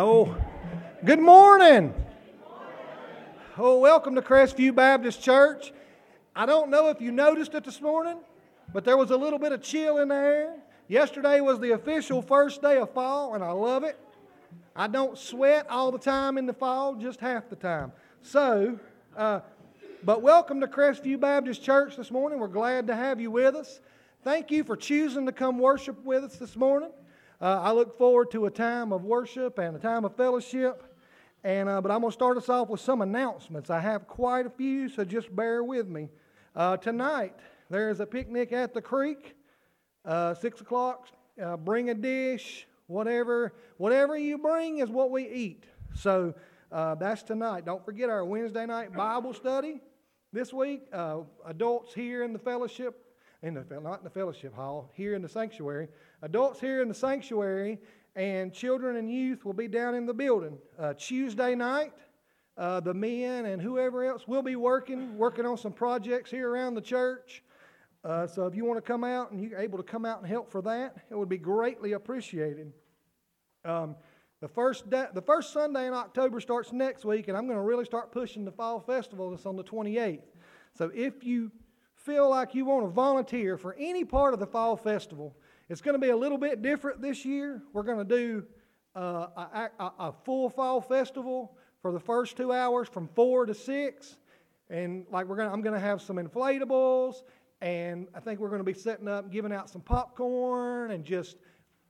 Oh, good morning. Oh, welcome to Crestview Baptist Church. I don't know if you noticed it this morning, but there was a little bit of chill in the air. Yesterday was the official first day of fall, and I love it. I don't sweat all the time in the fall, just half the time. So, uh, but welcome to Crestview Baptist Church this morning. We're glad to have you with us. Thank you for choosing to come worship with us this morning. Uh, I look forward to a time of worship and a time of fellowship. And, uh, but I'm going to start us off with some announcements. I have quite a few, so just bear with me. Uh, tonight, there is a picnic at the creek, uh, 6 o'clock. Uh, bring a dish, whatever, whatever you bring is what we eat. So uh, that's tonight. Don't forget our Wednesday night Bible study this week. adults here in the fellowship in the not in the fellowship hall, here in the sanctuary. Adults here in the sanctuary, and children and youth will be down in the building. Uh, Tuesday night, uh, the men and whoever else will be working, working on some projects here around the church. Uh, so if you want to come out and you're able to come out and help for that, it would be greatly appreciated. Um, the first, da- the first Sunday in October starts next week, and I'm going to really start pushing the fall festival. That's on the 28th. So if you feel like you want to volunteer for any part of the fall festival, it's going to be a little bit different this year. We're going to do uh, a, a, a, full fall festival for the first two hours from four to six, and like we're going, to, I'm going to have some inflatables, and I think we're going to be setting up, giving out some popcorn, and just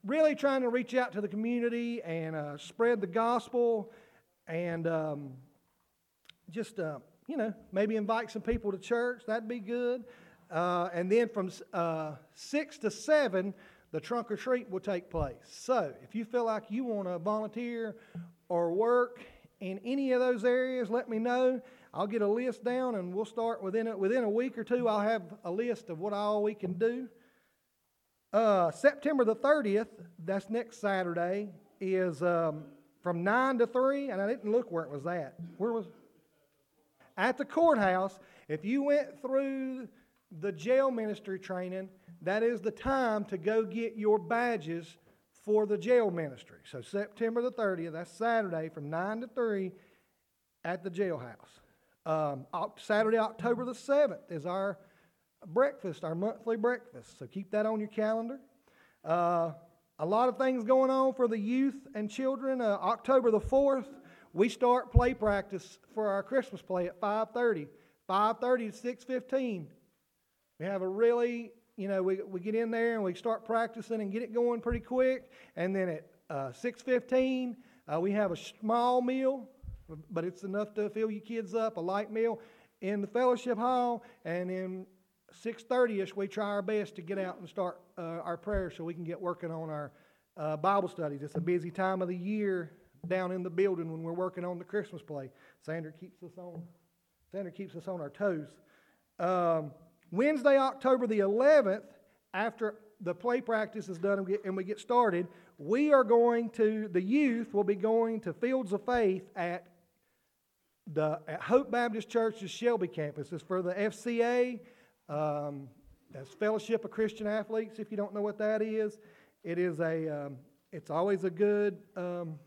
really trying to reach out to the community and uh, spread the gospel, and um, just uh, you know, maybe invite some people to church. That'd be good. Uh, and then from uh, 6 to 7, the trunk or treat will take place. So if you feel like you want to volunteer or work in any of those areas, let me know. I'll get a list down and we'll start within a, within a week or two. I'll have a list of what all we can do. Uh, September the 30th, that's next Saturday, is um, from 9 to 3, and I didn't look where it was at. Where was at the courthouse, if you went through the jail ministry training, that is the time to go get your badges for the jail ministry. So September the 30th, that's Saturday from 9 to 3 at the jailhouse. Um, Saturday, October the 7th is our breakfast, our monthly breakfast. So keep that on your calendar. Uh, a lot of things going on for the youth and children. Uh, October the 4th, we start play practice for our Christmas play at 5:30. 5:30 to 6:15. We have a really, you know, we, we get in there and we start practicing and get it going pretty quick. And then at uh, 6:15, uh, we have a small meal, but it's enough to fill your kids up. A light meal in the fellowship hall, and then 6:30ish, we try our best to get out and start uh, our prayer so we can get working on our uh, Bible studies. It's a busy time of the year down in the building when we're working on the Christmas play. Sandra keeps us on. Sandra keeps us on our toes. Um, Wednesday, October the 11th, after the play practice is done and we, get, and we get started, we are going to, the youth will be going to Fields of Faith at the at Hope Baptist Church's Shelby campus. It's for the FCA. Um, that's Fellowship of Christian Athletes. If you don't know what that is, it is a. Um, it's always a good um,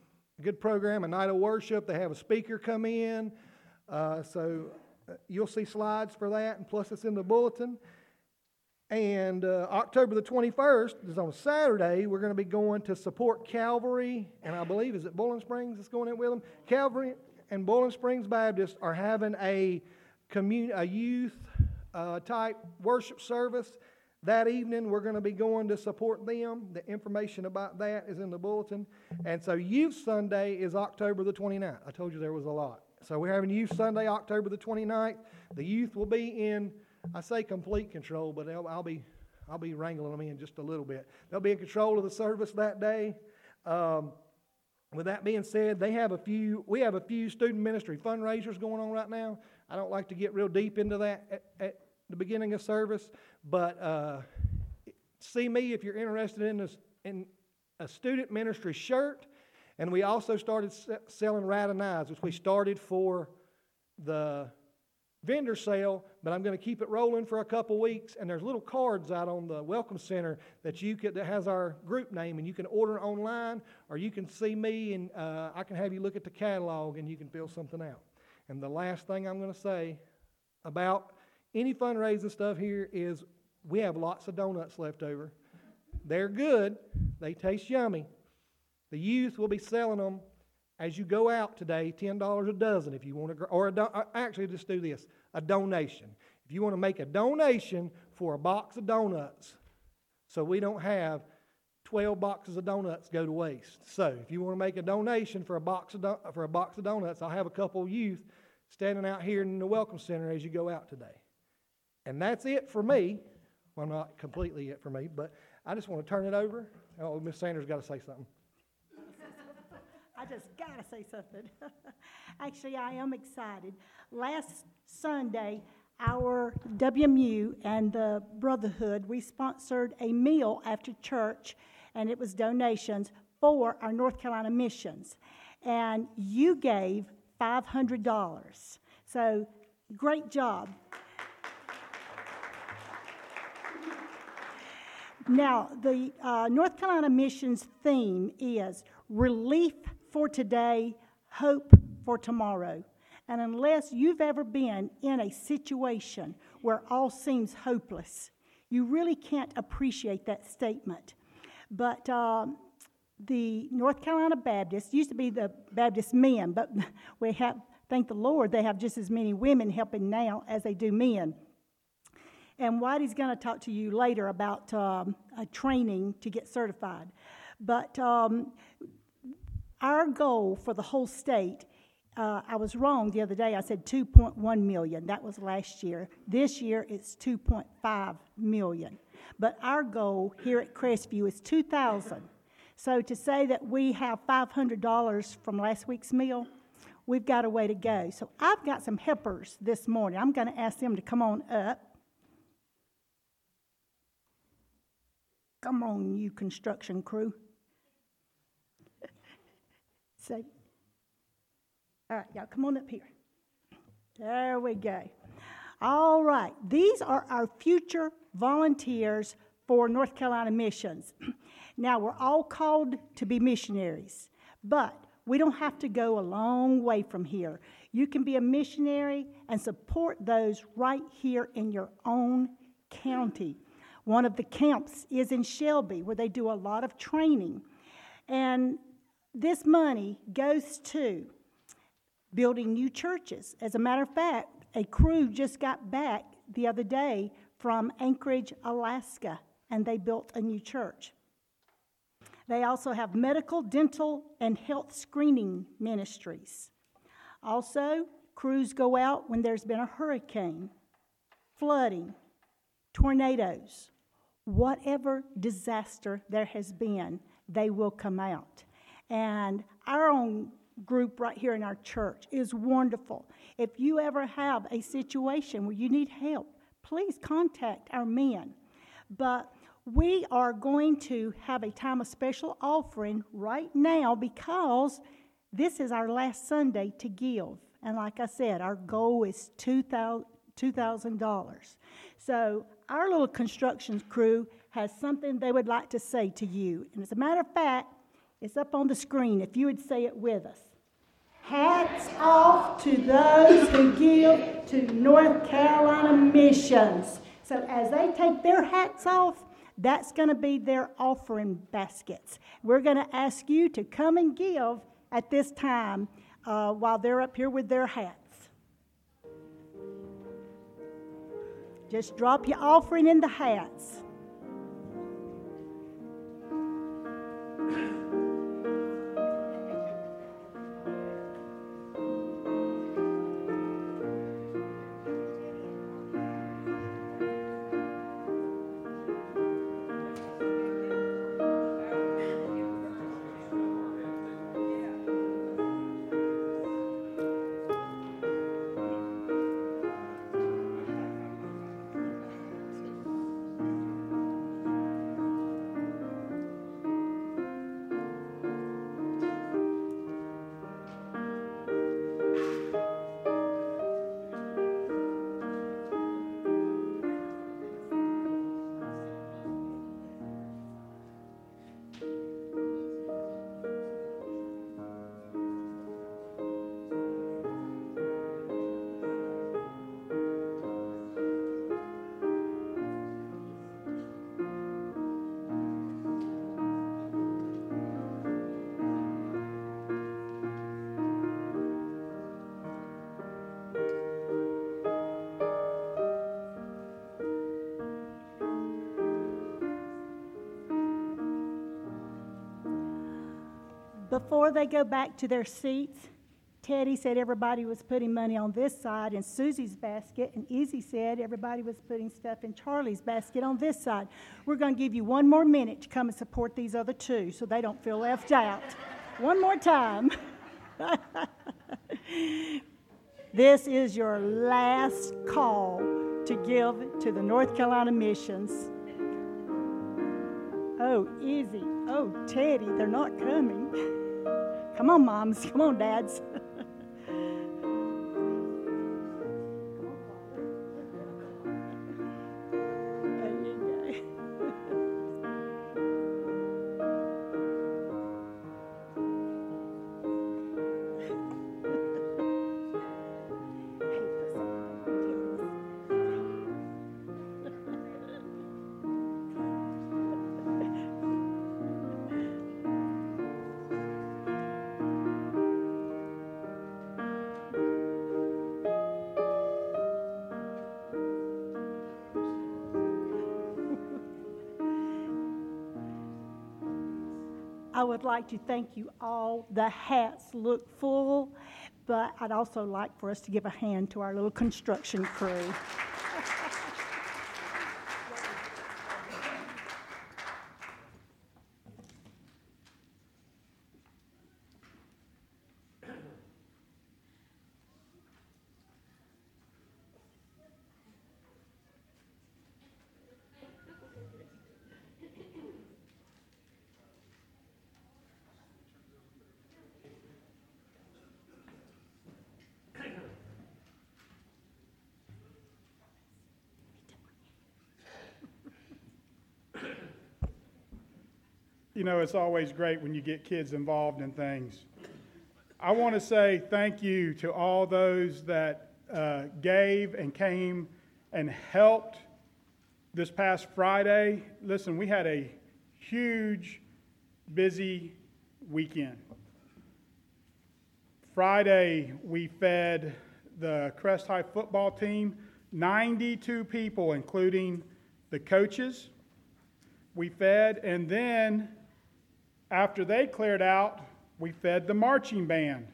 good program, a night of worship. They have a speaker come in. Uh, so uh, you'll see slides for that, and plus it's in the bulletin. And uh, October the 21st is on Saturday. We're going to be going to support Calvary, and I believe, is it Boiling Springs that's going in with them? Calvary and Boiling Springs Baptist are having a, commun- a youth uh, type worship service that evening, we're going to be going to support them. The information about that is in the bulletin. And so, Youth Sunday is October the 29th. I told you there was a lot. So, we're having Youth Sunday, October the 29th. The youth will be in, I say complete control, but I'll, be, I'll be wrangling them in just a little bit. They'll be in control of the service that day. Um, with that being said, they have a few. We have a few student ministry fundraisers going on right now. I don't like to get real deep into that at, at the beginning of service, but uh, see me if you're interested in, this, in a student ministry shirt. And we also started selling knives, which we started for the vendor sale, but I'm going to keep it rolling for a couple weeks. And there's little cards out on the Welcome Center that you could, that has our group name, and you can order online, or you can see me, and uh, I can have you look at the catalog, and you can fill something out. And the last thing I'm going to say about any fundraising stuff here is we have lots of donuts left over. They're good. They taste yummy. The youth will be selling them as you go out today, $10 a dozen if you want to, or a, uh, actually just do this a donation. If you want to make a donation for a box of donuts, so we don't have 12 boxes of donuts go to waste. So if you want to make a donation for a box of, do- for a box of donuts, I'll have a couple youth standing out here in the Welcome Center as you go out today. And that's it for me. Well, not completely it for me, but I just want to turn it over. Oh, Miss Sanders got to say something. I just got to say something. Actually, I am excited. Last Sunday, our WMU and the Brotherhood, we sponsored a meal after church, and it was donations for our North Carolina missions. And you gave $500. So, great job. Now, the uh, North Carolina missions theme is relief for today, hope for tomorrow. And unless you've ever been in a situation where all seems hopeless, you really can't appreciate that statement. But um, the North Carolina Baptists used to be the Baptist men, but we have, thank the Lord, they have just as many women helping now as they do men. And Whitey's going to talk to you later about um, a training to get certified. But um, our goal for the whole state, uh, I was wrong the other day. I said 2.1 million. That was last year. This year it's 2.5 million. But our goal here at Crestview is 2,000. So to say that we have $500 from last week's meal, we've got a way to go. So I've got some helpers this morning. I'm going to ask them to come on up. Come on, you construction crew. Say, all right, y'all come on up here. There we go. All right, these are our future volunteers for North Carolina missions. now, we're all called to be missionaries, but we don't have to go a long way from here. You can be a missionary and support those right here in your own county. One of the camps is in Shelby, where they do a lot of training. And this money goes to building new churches. As a matter of fact, a crew just got back the other day from Anchorage, Alaska, and they built a new church. They also have medical, dental, and health screening ministries. Also, crews go out when there's been a hurricane, flooding, tornadoes, whatever disaster there has been, they will come out. And our own group right here in our church is wonderful. If you ever have a situation where you need help, please contact our men. But we are going to have a time of special offering right now because this is our last Sunday to give. And like I said, our goal is $2,000. So our little construction crew has something they would like to say to you. And as a matter of fact, it's up on the screen if you would say it with us. Hats off to those who give to North Carolina missions. So as they take their hats off, that's going to be their offering baskets. We're going to ask you to come and give at this time uh, while they're up here with their hats. Just drop your offering in the hats. Before they go back to their seats, Teddy said everybody was putting money on this side in Susie's basket, and Easy said everybody was putting stuff in Charlie's basket on this side. We're going to give you one more minute to come and support these other two so they don't feel left out. one more time. this is your last call to give to the North Carolina missions. Oh, easy. Oh, Teddy, they're not coming. Come on, moms. Come on, dads. Would like to thank you all. The hats look full, but I'd also like for us to give a hand to our little construction crew. You know, it's always great when you get kids involved in things. I want to say thank you to all those that uh, gave and came and helped this past Friday. Listen, we had a huge, busy weekend. Friday, we fed the Crest High football team 92 people, including the coaches. We fed, and then after they cleared out, we fed the marching band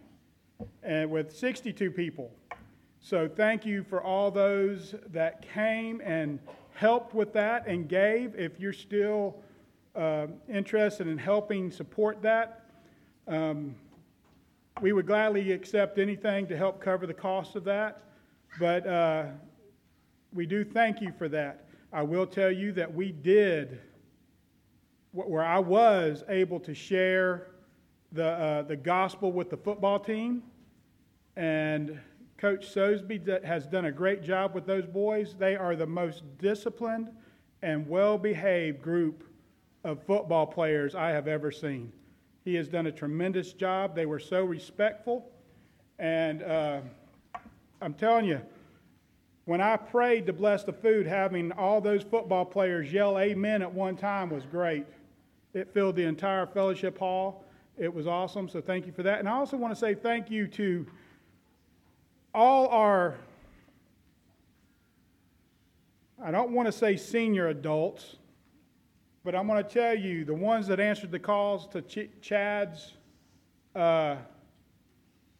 and with 62 people. So thank you for all those that came and helped with that and gave. If you're still uh, interested in helping support that, um, we would gladly accept anything to help cover the cost of that. But uh, we do thank you for that. I will tell you that we did where I was able to share the, uh, the gospel with the football team. And Coach Sosby has done a great job with those boys. They are the most disciplined and well behaved group of football players I have ever seen. He has done a tremendous job. They were so respectful. And uh, I'm telling you, when I prayed to bless the food, having all those football players yell amen at one time was great. It filled the entire fellowship hall. It was awesome, so thank you for that. And I also want to say thank you to all our, I don't want to say senior adults, but I'm going to tell you the ones that answered the calls to Ch- Chad's uh,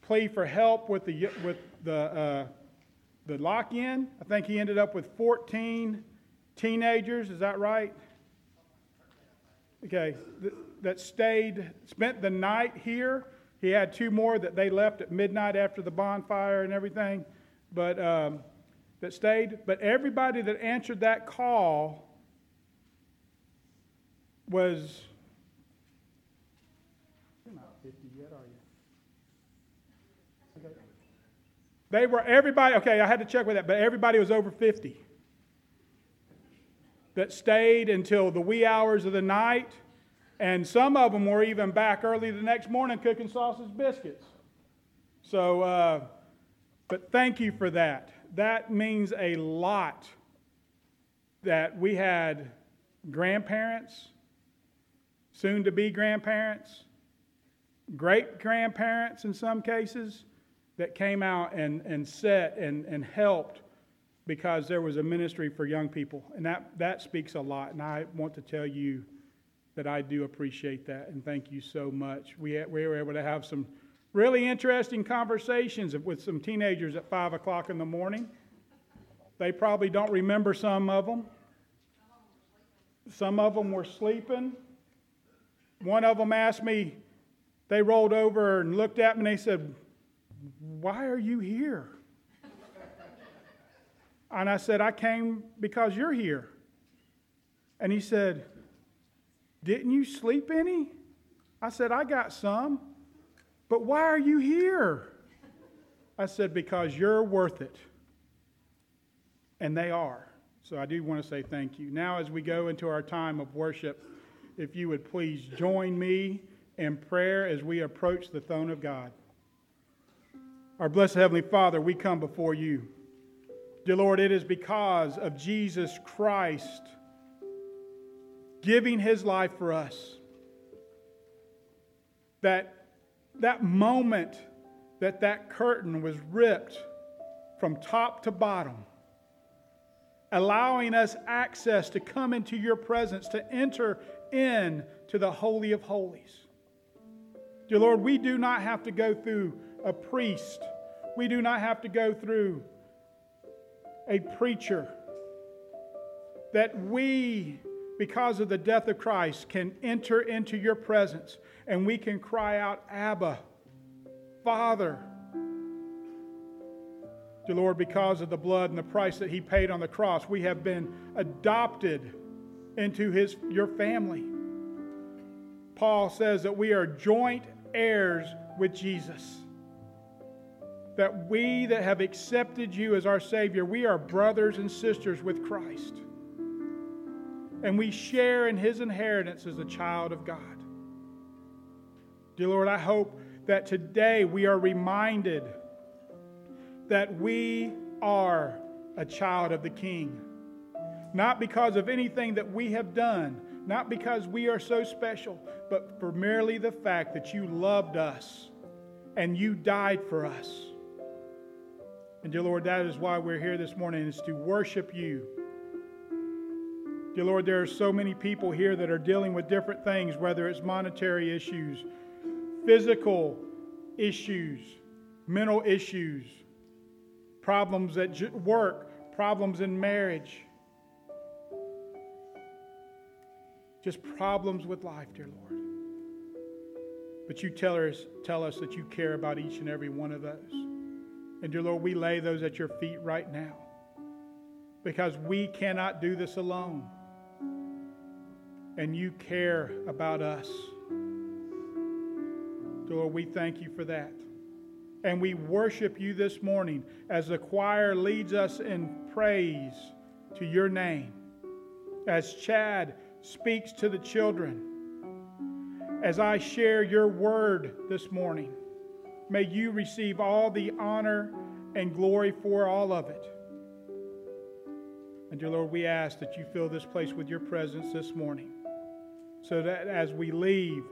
plea for help with the, with the, uh, the lock in. I think he ended up with 14 teenagers, is that right? Okay, that stayed, spent the night here. He had two more that they left at midnight after the bonfire and everything, but um, that stayed. But everybody that answered that call was. You're not 50 yet, are you? Okay. They were everybody, okay, I had to check with that, but everybody was over 50 that stayed until the wee hours of the night, and some of them were even back early the next morning cooking sausage biscuits. So, uh, but thank you for that. That means a lot that we had grandparents, soon to be grandparents, great grandparents in some cases, that came out and, and set and, and helped because there was a ministry for young people. And that, that speaks a lot. And I want to tell you that I do appreciate that and thank you so much. We, we were able to have some really interesting conversations with some teenagers at 5 o'clock in the morning. They probably don't remember some of them. Some of them were sleeping. One of them asked me, they rolled over and looked at me and they said, Why are you here? And I said, I came because you're here. And he said, Didn't you sleep any? I said, I got some. But why are you here? I said, Because you're worth it. And they are. So I do want to say thank you. Now, as we go into our time of worship, if you would please join me in prayer as we approach the throne of God. Our blessed Heavenly Father, we come before you. Dear Lord, it is because of Jesus Christ giving his life for us that that moment that that curtain was ripped from top to bottom allowing us access to come into your presence, to enter in to the Holy of Holies. Dear Lord, we do not have to go through a priest. We do not have to go through a preacher. That we, because of the death of Christ, can enter into your presence and we can cry out, Abba, Father. Dear Lord, because of the blood and the price that He paid on the cross, we have been adopted into his, your family. Paul says that we are joint heirs with Jesus. That we that have accepted you as our Savior, we are brothers and sisters with Christ. And we share in his inheritance as a child of God. Dear Lord, I hope that today we are reminded that we are a child of the King. Not because of anything that we have done, not because we are so special, but for merely the fact that you loved us and you died for us. And dear Lord, that is why we're here this morning, is to worship you. Dear Lord, there are so many people here that are dealing with different things, whether it's monetary issues, physical issues, mental issues, problems at work, problems in marriage, just problems with life, dear Lord. But you tell us, tell us that you care about each and every one of those. And dear Lord, we lay those at your feet right now because we cannot do this alone. And you care about us. Dear Lord, we thank you for that. And we worship you this morning as the choir leads us in praise to your name. As Chad speaks to the children, as I share your word this morning, may you receive all the honor and glory for all of it. And dear Lord, we ask that you fill this place with your presence this morning so that as we leave,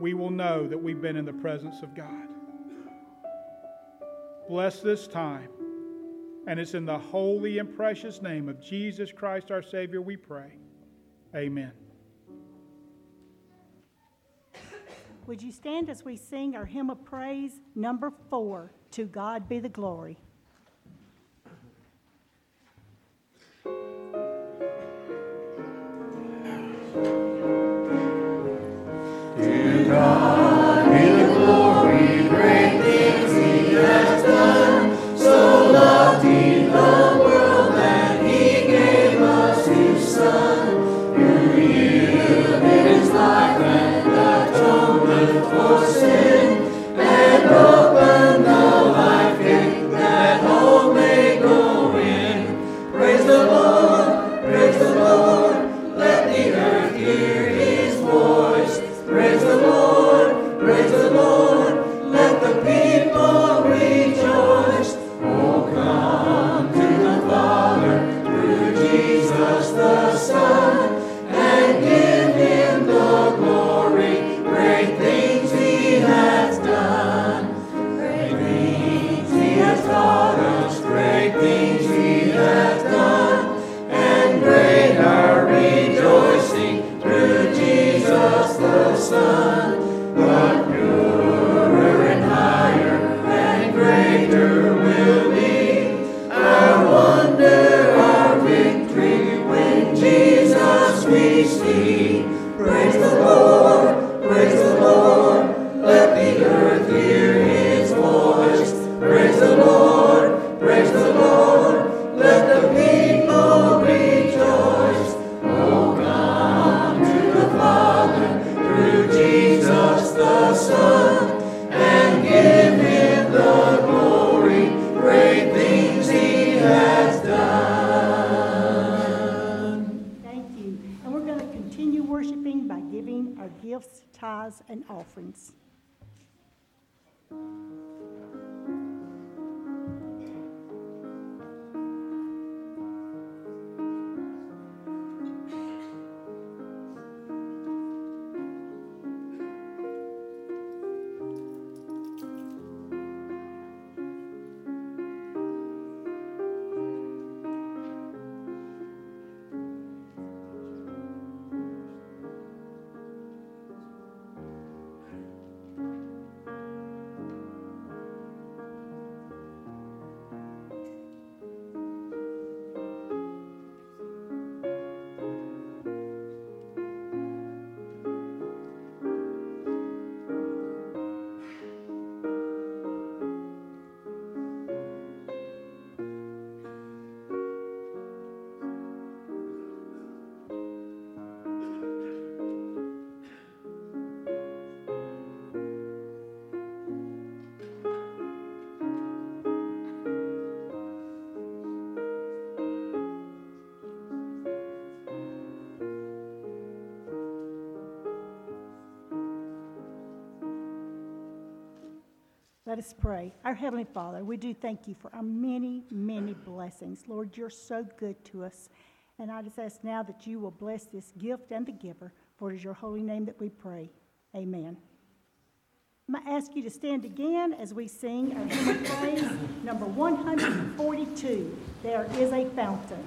we will know that we've been in the presence of God. Bless this time. And it's in the holy and precious name of Jesus Christ our Savior we pray. Amen. Would you stand as we sing our hymn of praise, number four, To God Be the Glory? Let us pray. Our Heavenly Father, we do thank you for our many, many blessings. Lord, you're so good to us. And I just ask now that you will bless this gift and the giver, for it is your holy name that we pray. Amen. I'm going to ask you to stand again as we sing our hymn of praise, number 142. There is a fountain.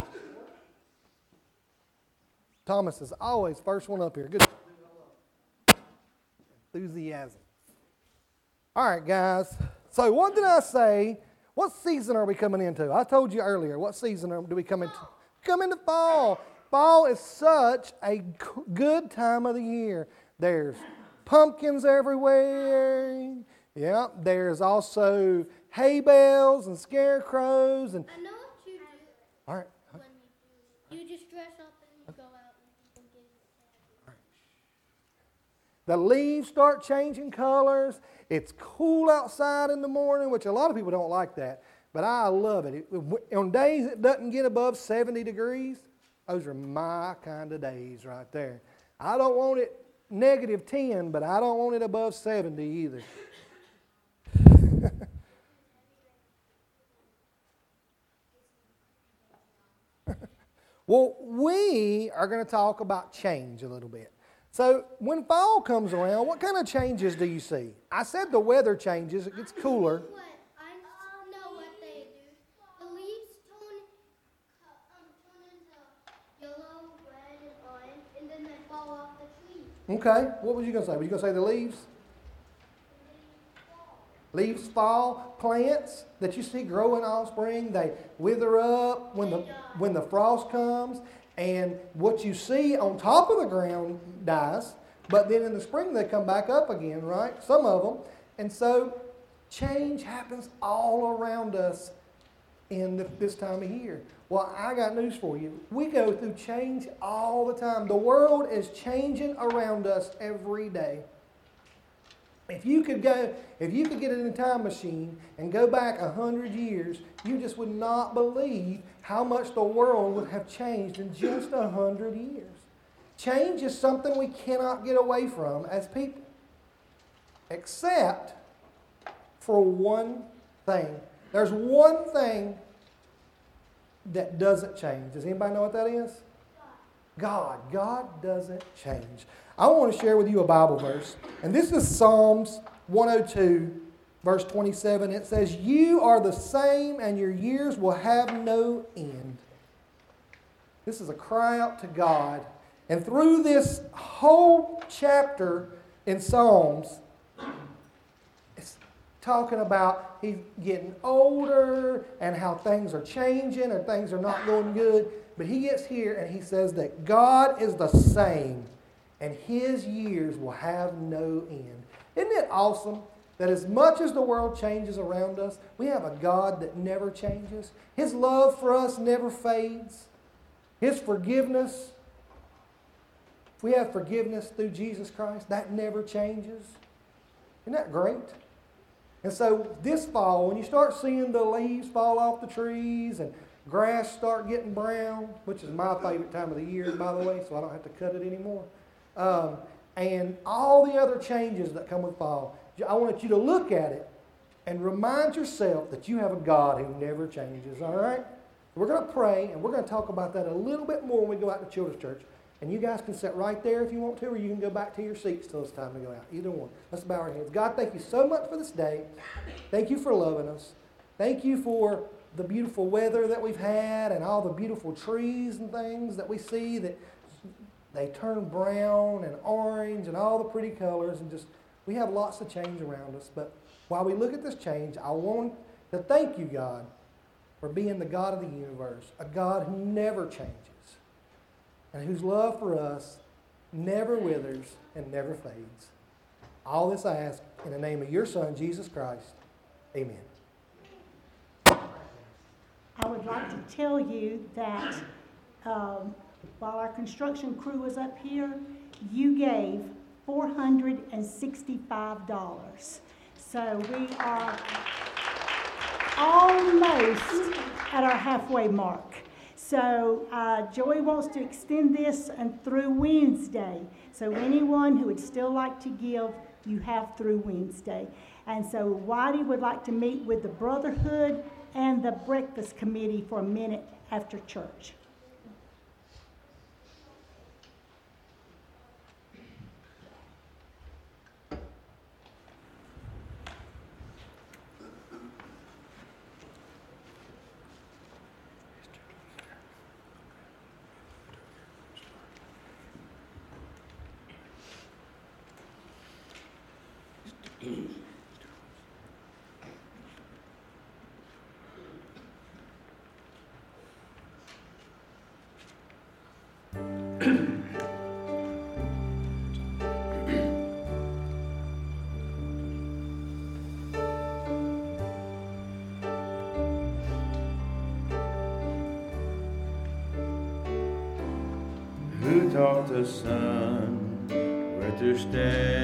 Thomas is always first one up here. Good enthusiasm. All right, guys. So, what did I say? What season are we coming into? I told you earlier. What season are, do we come into? Come into fall. Fall is such a good time of the year. There's pumpkins everywhere. Yeah, there's also hay bales and scarecrows and I know what you do all right. when you do. You just dress up and go out and get The leaves start changing colors. It's cool outside in the morning, which a lot of people don't like that, but I love it. it. On days it doesn't get above 70 degrees, those are my kind of days right there. I don't want it negative 10, but I don't want it above 70 either. Well, we are going to talk about change a little bit. So when fall comes around, what kind of changes do you see? I said the weather changes, it gets cooler. What? I know what they do. The leaves turn, um, turn into yellow, red, and orange, and then they fall off the tree. Okay, what was you going to say? Were you going to say the leaves? Leaves fall, plants that you see growing all spring, they wither up when the when the frost comes, and what you see on top of the ground dies, but then in the spring they come back up again, right? Some of them. And so change happens all around us in the, this time of year. Well, I got news for you. We go through change all the time. The world is changing around us every day. If you could go, if you could get in a time machine and go back a hundred years, you just would not believe how much the world would have changed in just a hundred years. Change is something we cannot get away from as people, except for one thing. There's one thing that doesn't change. Does anybody know what that is? God. God doesn't change. I want to share with you a Bible verse, and this is Psalms 102, verse 27. It says, You are the same, and your years will have no end. This is a cry out to God. And through this whole chapter in Psalms, it's talking about he's getting older and how things are changing or things are not going good. But he gets here and he says that God is the same and his years will have no end. Isn't it awesome that as much as the world changes around us, we have a God that never changes? His love for us never fades. His forgiveness, if we have forgiveness through Jesus Christ, that never changes. Isn't that great? And so this fall, when you start seeing the leaves fall off the trees and grass start getting brown, which is my favorite time of the year, by the way, so I don't have to cut it anymore um, and all the other changes that come with fall. I want you to look at it and remind yourself that you have a God who never changes, all right? We're going to pray, and we're going to talk about that a little bit more when we go out to Children's Church. And you guys can sit right there if you want to, or you can go back to your seats till it's time to go out. Either one. Let's bow our heads. God, thank you so much for this day. Thank you for loving us. Thank you for the beautiful weather that we've had and all the beautiful trees and things that we see that they turn brown and orange and all the pretty colors and just we have lots of change around us. But while we look at this change i want to thank you god for being the god of the universe a god who never changes and whose love for us never withers and never fades. All this i ask in the name of your son jesus christ. Amen. I would like to tell you that um, while our construction crew was up here, you gave $465. So we are almost at our halfway mark. So uh, Joey wants to extend this and through Wednesday. So anyone who would still like to give, you have through Wednesday. And so Whitey would like to meet with the Brotherhood and the Breakfast Committee for a minute after church. The sun where to stand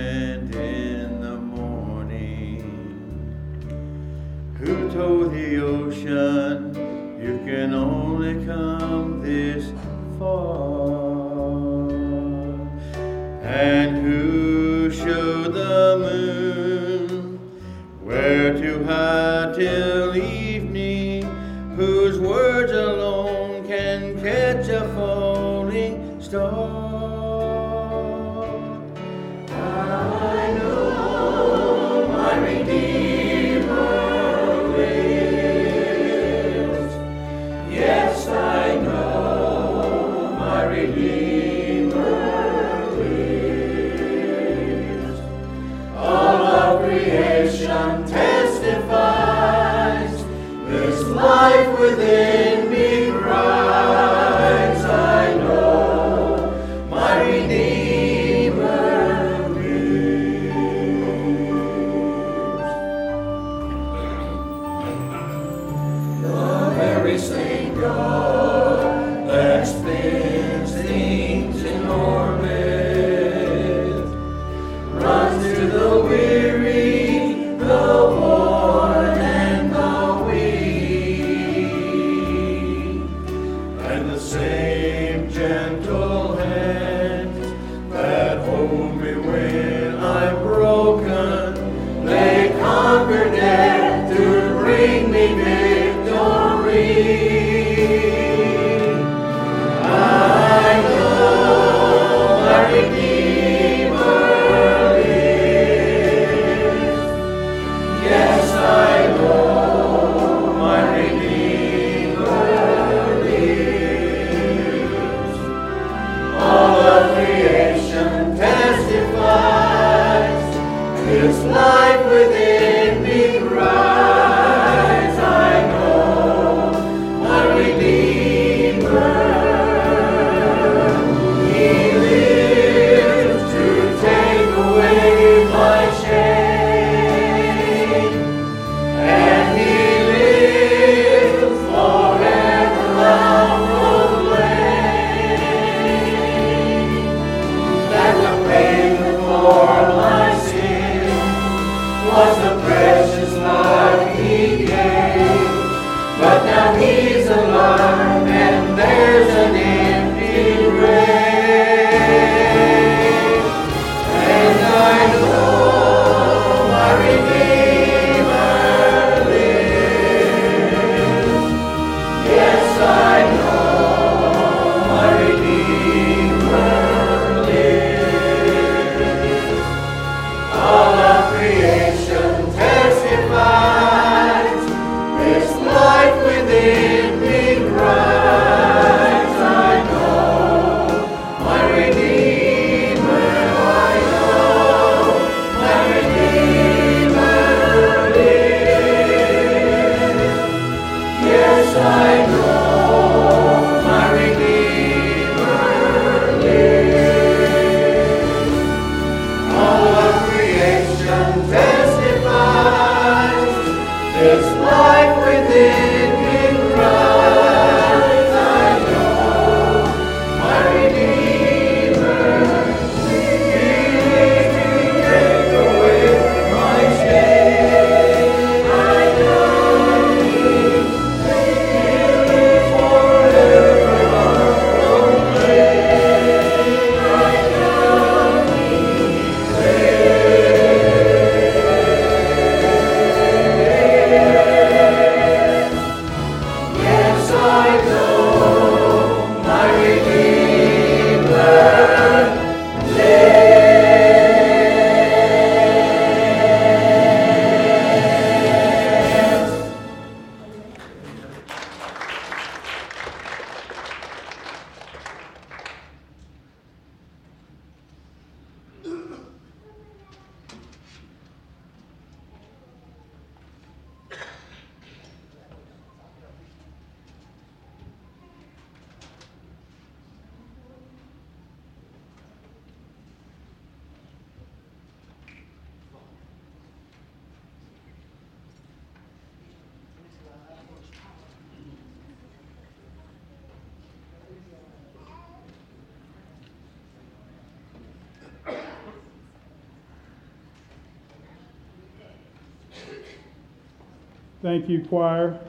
Thank you, choir.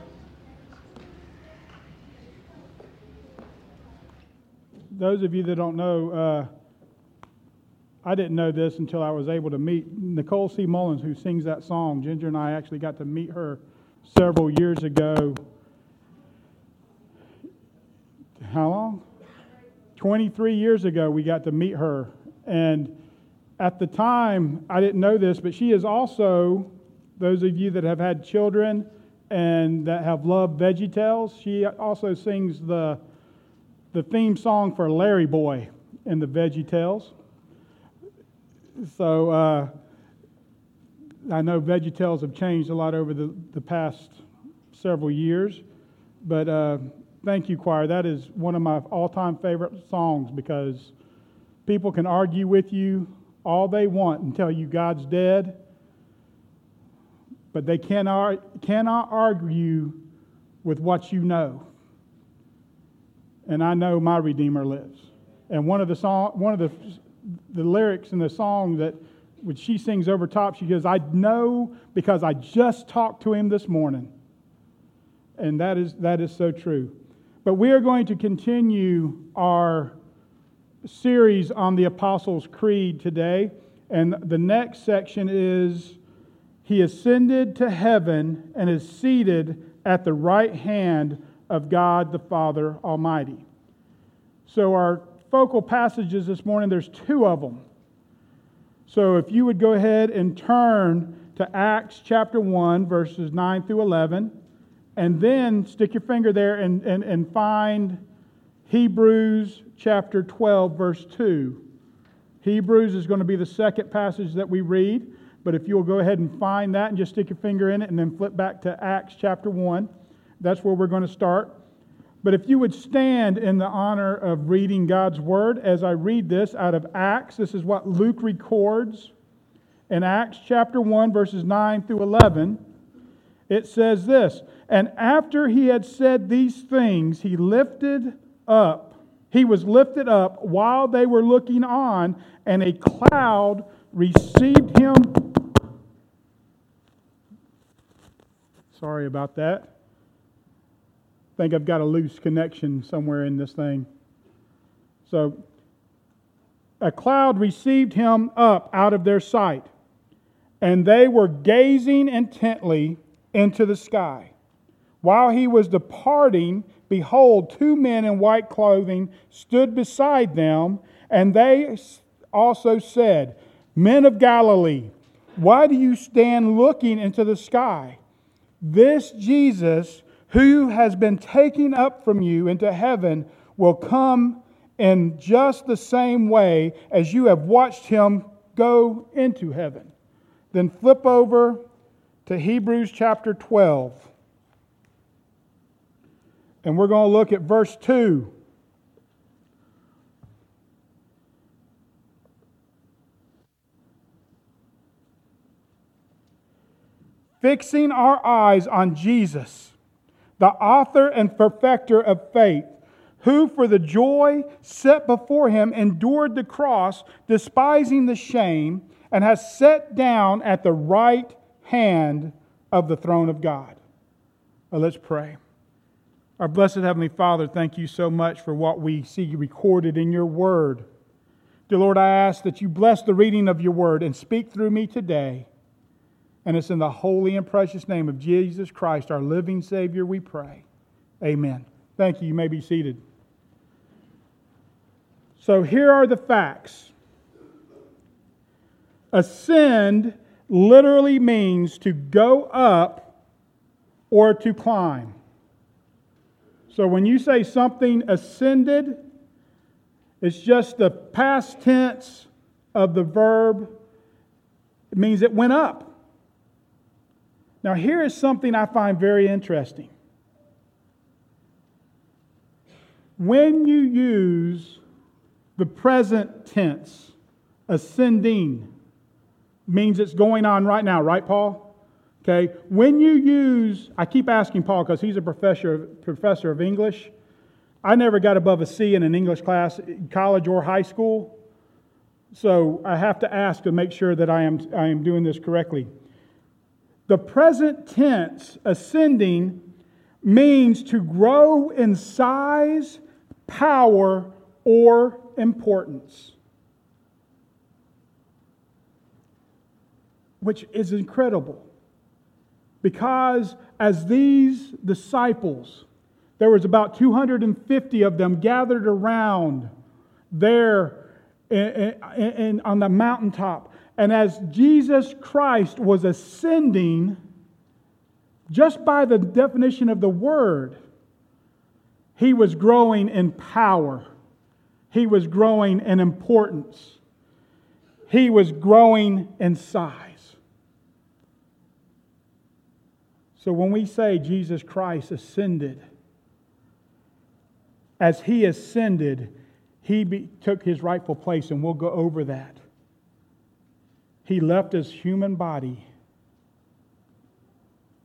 Those of you that don't know, uh, I didn't know this until I was able to meet Nicole C. Mullins, who sings that song. Ginger and I actually got to meet her several years ago. How long? 23 years ago, we got to meet her. And at the time, I didn't know this, but she is also those of you that have had children and that have loved Veggie Tales, she also sings the, the theme song for Larry Boy in the Veggie Tales. So uh, I know Veggie Tales have changed a lot over the, the past several years, but uh, thank you, choir. That is one of my all time favorite songs because people can argue with you all they want and tell you God's dead but they cannot, cannot argue with what you know. And I know my Redeemer lives. And one of the song, one of the, the lyrics in the song that which she sings over top, she goes, I know because I just talked to him this morning. And that is, that is so true. But we are going to continue our series on the Apostles' Creed today. And the next section is he ascended to heaven and is seated at the right hand of God the Father Almighty. So, our focal passages this morning, there's two of them. So, if you would go ahead and turn to Acts chapter 1, verses 9 through 11, and then stick your finger there and, and, and find Hebrews chapter 12, verse 2. Hebrews is going to be the second passage that we read. But if you'll go ahead and find that and just stick your finger in it and then flip back to Acts chapter 1, that's where we're going to start. But if you would stand in the honor of reading God's word as I read this out of Acts, this is what Luke records in Acts chapter 1, verses 9 through 11. It says this And after he had said these things, he lifted up, he was lifted up while they were looking on, and a cloud received him. Sorry about that I think I've got a loose connection somewhere in this thing. So, a cloud received him up out of their sight, and they were gazing intently into the sky. While he was departing, behold, two men in white clothing stood beside them, and they also said, Men of Galilee, why do you stand looking into the sky? This Jesus who has been taken up from you into heaven will come in just the same way as you have watched him go into heaven. Then flip over to Hebrews chapter 12. And we're going to look at verse 2. Fixing our eyes on Jesus the author and perfecter of faith, who for the joy set before him endured the cross, despising the shame, and has sat down at the right hand of the throne of God. Let's pray. Our blessed Heavenly Father, thank you so much for what we see recorded in your word. Dear Lord, I ask that you bless the reading of your word and speak through me today. And it's in the holy and precious name of Jesus Christ, our living Savior, we pray. Amen. Thank you. You may be seated. So here are the facts ascend literally means to go up or to climb. So when you say something ascended, it's just the past tense of the verb. It means it went up. Now, here is something I find very interesting. When you use the present tense, ascending means it's going on right now, right, Paul? Okay. When you use, I keep asking Paul because he's a professor, professor of English. I never got above a C in an English class, college or high school. So I have to ask to make sure that I am, I am doing this correctly. The present tense, ascending, means to grow in size, power, or importance. Which is incredible. Because as these disciples, there was about 250 of them gathered around there in, in, in, on the mountaintop. And as Jesus Christ was ascending, just by the definition of the word, he was growing in power, he was growing in importance, he was growing in size. So when we say Jesus Christ ascended, as he ascended, he be, took his rightful place, and we'll go over that. He left his human body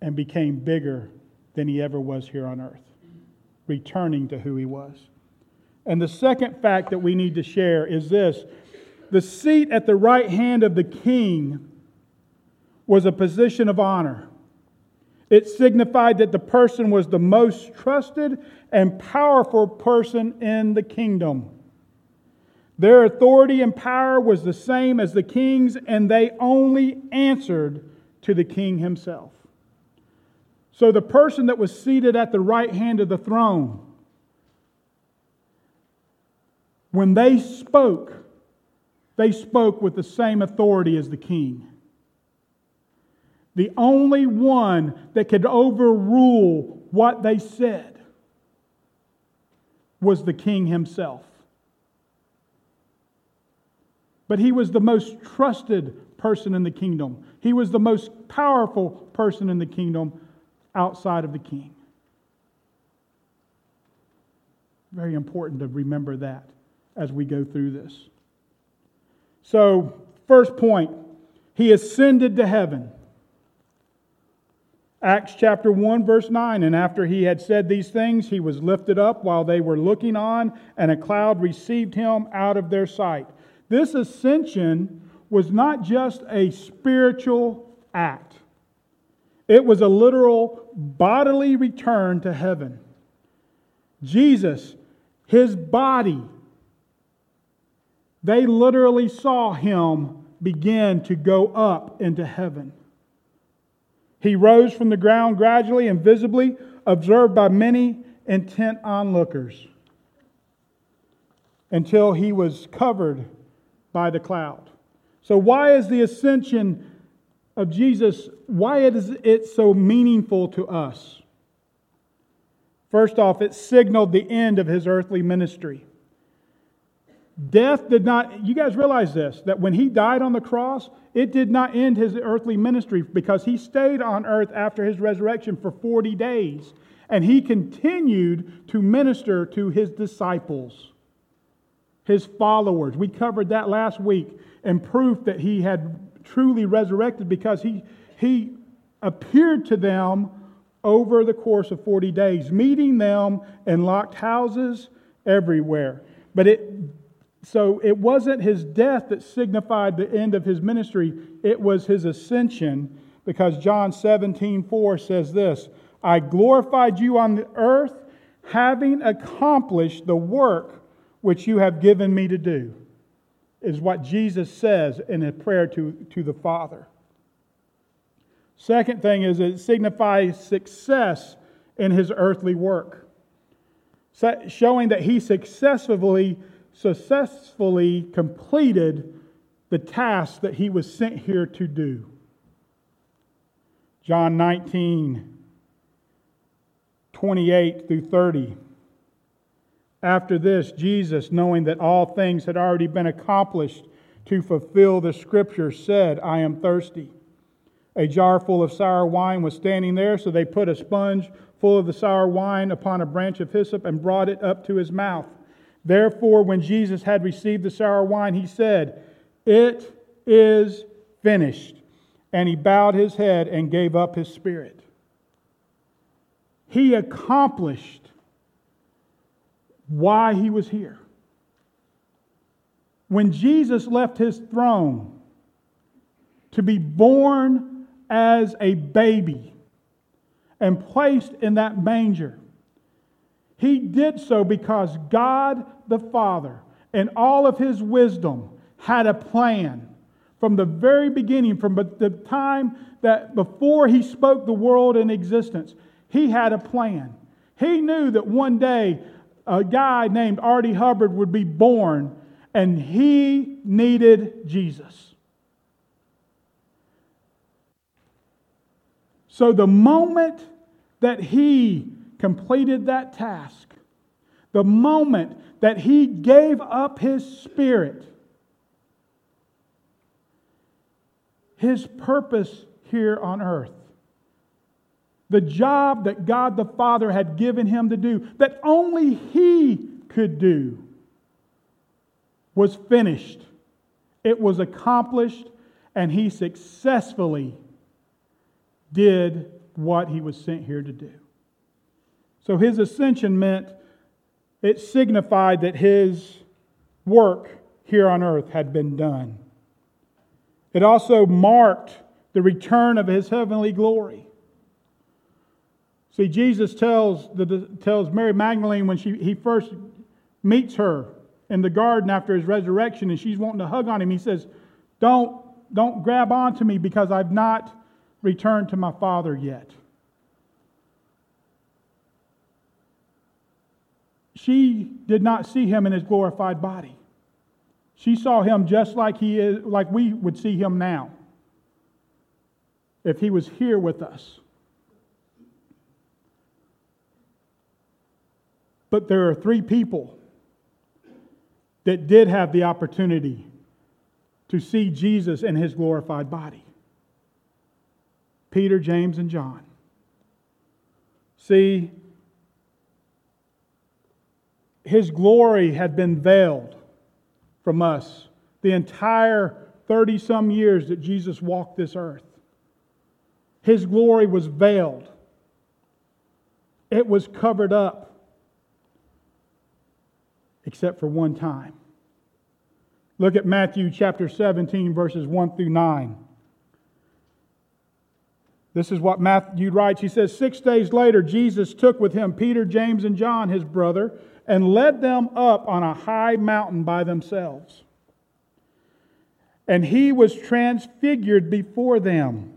and became bigger than he ever was here on earth, returning to who he was. And the second fact that we need to share is this the seat at the right hand of the king was a position of honor. It signified that the person was the most trusted and powerful person in the kingdom. Their authority and power was the same as the king's, and they only answered to the king himself. So the person that was seated at the right hand of the throne, when they spoke, they spoke with the same authority as the king. The only one that could overrule what they said was the king himself but he was the most trusted person in the kingdom. He was the most powerful person in the kingdom outside of the king. Very important to remember that as we go through this. So, first point, he ascended to heaven. Acts chapter 1, verse 9. And after he had said these things, he was lifted up while they were looking on, and a cloud received him out of their sight. This ascension was not just a spiritual act, it was a literal bodily return to heaven. Jesus, his body, they literally saw him begin to go up into heaven. He rose from the ground gradually and visibly, observed by many intent onlookers, until he was covered by the cloud. So, why is the ascension of Jesus, why is it so meaningful to us? First off, it signaled the end of his earthly ministry. Death did not, you guys realize this, that when he died on the cross, it did not end his earthly ministry because he stayed on earth after his resurrection for 40 days. And he continued to minister to his disciples, his followers. We covered that last week and proof that he had truly resurrected because he, he appeared to them over the course of 40 days, meeting them in locked houses everywhere. But it so it wasn't his death that signified the end of his ministry, it was his ascension, because John 17, 4 says this I glorified you on the earth, having accomplished the work which you have given me to do, is what Jesus says in a prayer to, to the Father. Second thing is it signifies success in his earthly work, showing that he successfully successfully completed the task that he was sent here to do. John 19, 28 through 30. After this, Jesus, knowing that all things had already been accomplished to fulfill the scripture, said, I am thirsty. A jar full of sour wine was standing there, so they put a sponge full of the sour wine upon a branch of hyssop and brought it up to his mouth. Therefore, when Jesus had received the sour wine, he said, It is finished. And he bowed his head and gave up his spirit. He accomplished why he was here. When Jesus left his throne to be born as a baby and placed in that manger, he did so because God the Father, in all of his wisdom, had a plan from the very beginning, from the time that before he spoke the world in existence. He had a plan. He knew that one day a guy named Artie Hubbard would be born, and he needed Jesus. So the moment that he completed that task, the moment that he gave up his spirit, his purpose here on earth, the job that God the Father had given him to do, that only he could do, was finished. It was accomplished, and he successfully did what he was sent here to do. So his ascension meant it signified that his work here on earth had been done. It also marked the return of his heavenly glory. See, Jesus tells, the, tells Mary Magdalene when she, he first meets her in the garden after his resurrection and she's wanting to hug on him, he says, Don't, don't grab onto me because I've not returned to my Father yet. she did not see him in his glorified body. She saw him just like he is, like we would see him now. If he was here with us. But there are three people that did have the opportunity to see Jesus in his glorified body. Peter, James, and John. See, his glory had been veiled from us the entire 30 some years that Jesus walked this earth. His glory was veiled, it was covered up, except for one time. Look at Matthew chapter 17, verses 1 through 9. This is what Matthew writes. He says, Six days later, Jesus took with him Peter, James, and John, his brother, and led them up on a high mountain by themselves. And he was transfigured before them,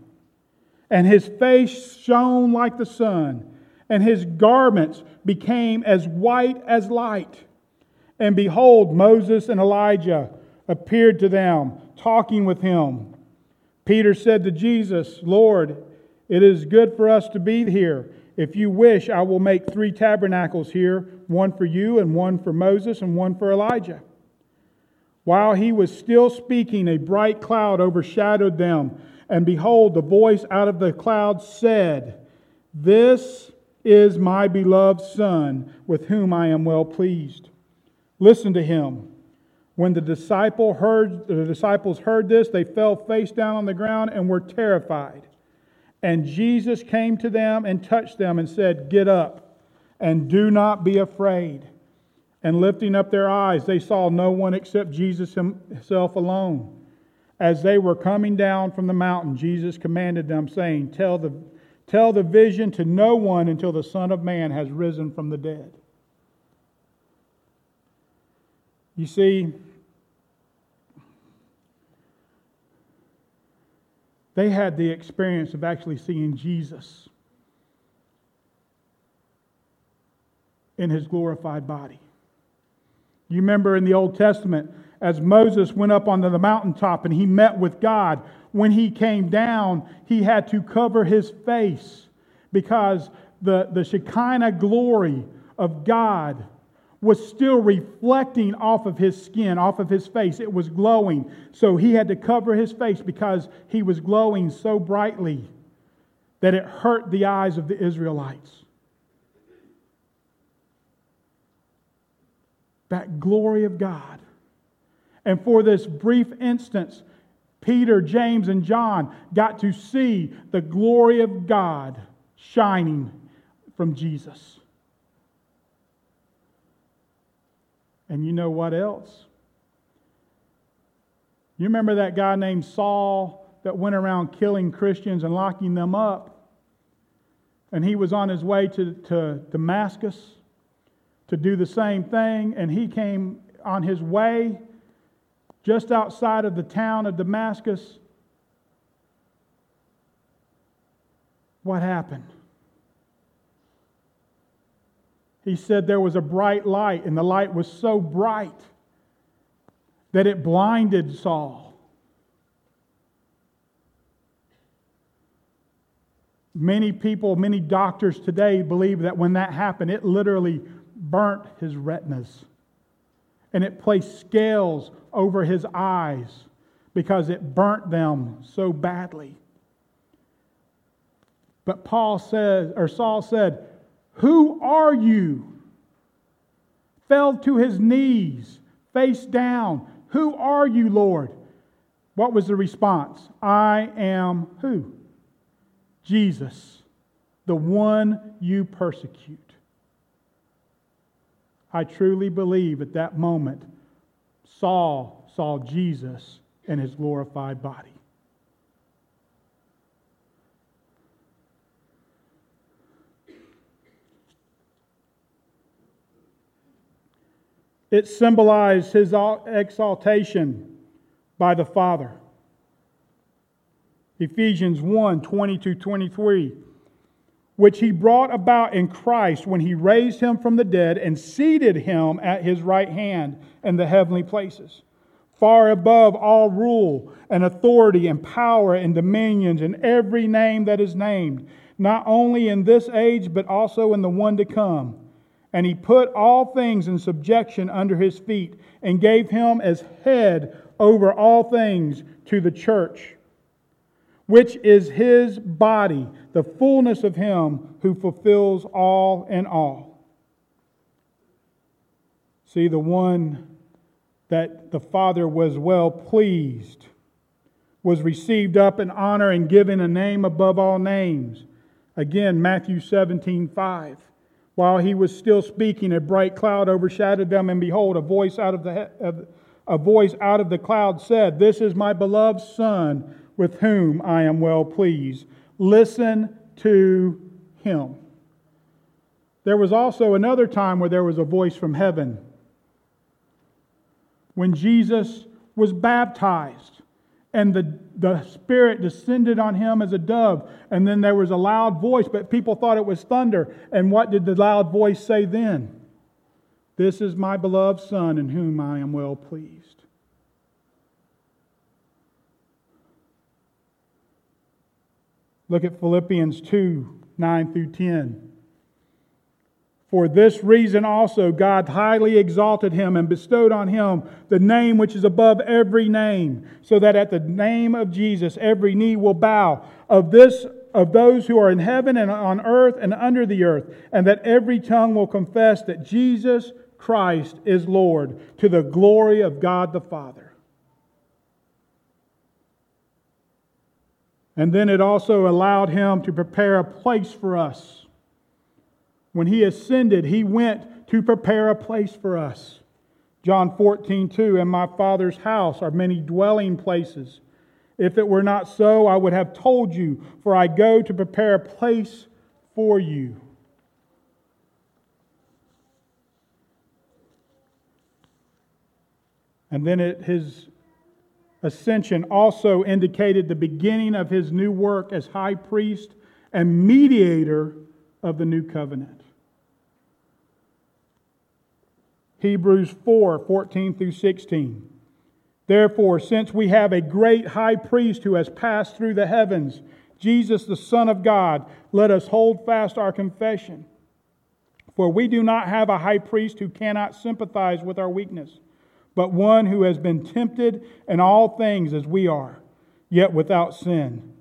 and his face shone like the sun, and his garments became as white as light. And behold, Moses and Elijah appeared to them, talking with him. Peter said to Jesus, Lord, it is good for us to be here. If you wish, I will make three tabernacles here one for you, and one for Moses, and one for Elijah. While he was still speaking, a bright cloud overshadowed them. And behold, the voice out of the cloud said, This is my beloved Son, with whom I am well pleased. Listen to him. When the disciple heard the disciples heard this, they fell face down on the ground and were terrified. And Jesus came to them and touched them and said, Get up and do not be afraid. And lifting up their eyes, they saw no one except Jesus himself alone. As they were coming down from the mountain, Jesus commanded them, saying, Tell the, tell the vision to no one until the Son of Man has risen from the dead. You see, they had the experience of actually seeing Jesus in his glorified body. You remember in the Old Testament, as Moses went up onto the mountaintop and he met with God, when he came down, he had to cover his face because the, the Shekinah glory of God was still reflecting off of his skin, off of his face. It was glowing. So he had to cover his face because he was glowing so brightly that it hurt the eyes of the Israelites. that glory of God. And for this brief instance, Peter, James, and John got to see the glory of God shining from Jesus. And you know what else? You remember that guy named Saul that went around killing Christians and locking them up? And he was on his way to, to Damascus to do the same thing, and he came on his way just outside of the town of Damascus. What happened? He said there was a bright light, and the light was so bright that it blinded Saul. Many people, many doctors today believe that when that happened, it literally burnt his retinas. And it placed scales over his eyes because it burnt them so badly. But Paul says, or Saul said, Who are you? Fell to his knees, face down. Who are you, Lord? What was the response? I am who? Jesus, the one you persecute. I truly believe at that moment, Saul saw Jesus in his glorified body. It symbolized his exaltation by the Father. Ephesians 1 20 to 23 which he brought about in Christ when he raised him from the dead and seated him at his right hand in the heavenly places, far above all rule and authority and power and dominions and every name that is named, not only in this age, but also in the one to come. And he put all things in subjection under his feet and gave him as head over all things to the church, which is his body, the fullness of him who fulfills all in all. See, the one that the Father was well pleased was received up in honor and given a name above all names. Again, Matthew 17, 5. While he was still speaking, a bright cloud overshadowed them, and behold, a voice out of the, a voice out of the cloud said, This is my beloved Son, with whom I am well pleased. Listen to him. There was also another time where there was a voice from heaven. When Jesus was baptized, and the, the Spirit descended on him as a dove, and then there was a loud voice, but people thought it was thunder. And what did the loud voice say then? This is my beloved Son in whom I am well pleased. Look at Philippians 2 9 through 10. For this reason also God highly exalted him and bestowed on him the name which is above every name, so that at the name of Jesus every knee will bow of this of those who are in heaven and on earth and under the earth, and that every tongue will confess that Jesus Christ is Lord, to the glory of God the Father. And then it also allowed him to prepare a place for us. When he ascended, he went to prepare a place for us. John 14, 2, In my Father's house are many dwelling places. If it were not so, I would have told you, for I go to prepare a place for you. And then it, his ascension also indicated the beginning of his new work as high priest and mediator of the new covenant. Hebrews 4 14 through 16. Therefore, since we have a great high priest who has passed through the heavens, Jesus, the Son of God, let us hold fast our confession. For we do not have a high priest who cannot sympathize with our weakness but one who has been tempted in all things as we are, yet without sin.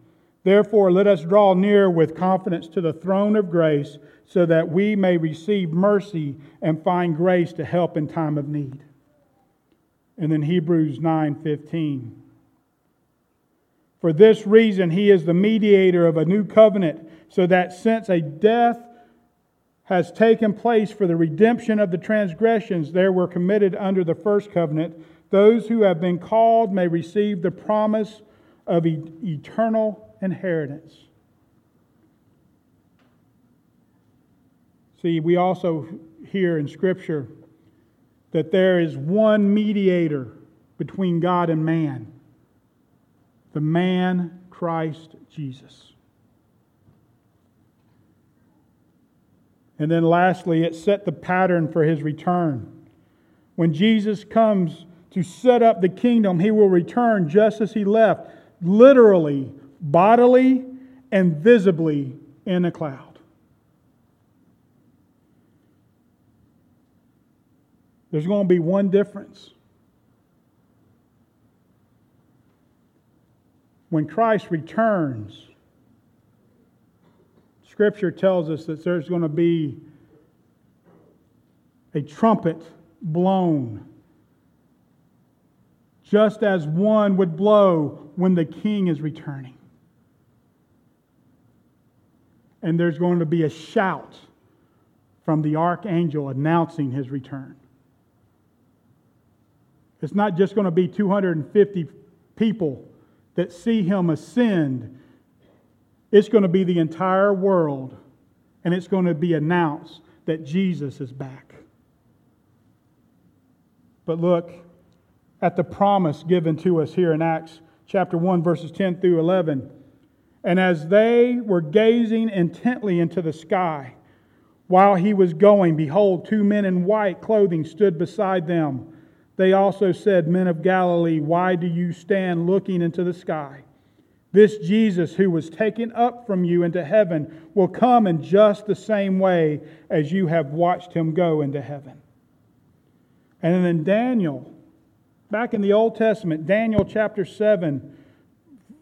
Therefore, let us draw near with confidence to the throne of grace so that we may receive mercy and find grace to help in time of need. And then Hebrews 9:15. For this reason he is the mediator of a new covenant so that since a death has taken place for the redemption of the transgressions there were committed under the first covenant, those who have been called may receive the promise of eternal inheritance. See, we also hear in Scripture that there is one mediator between God and man the man Christ Jesus. And then lastly, it set the pattern for his return. When Jesus comes to set up the kingdom, he will return just as he left, literally, bodily, and visibly in a cloud. There's going to be one difference. When Christ returns, Scripture tells us that there's going to be a trumpet blown, just as one would blow when the king is returning. And there's going to be a shout from the archangel announcing his return. It's not just going to be 250 people that see him ascend it's going to be the entire world, and it's going to be announced that Jesus is back. But look at the promise given to us here in Acts chapter 1, verses 10 through 11. And as they were gazing intently into the sky, while he was going, behold, two men in white clothing stood beside them. They also said, Men of Galilee, why do you stand looking into the sky? This Jesus who was taken up from you into heaven will come in just the same way as you have watched him go into heaven. And then Daniel Back in the Old Testament, Daniel chapter 7,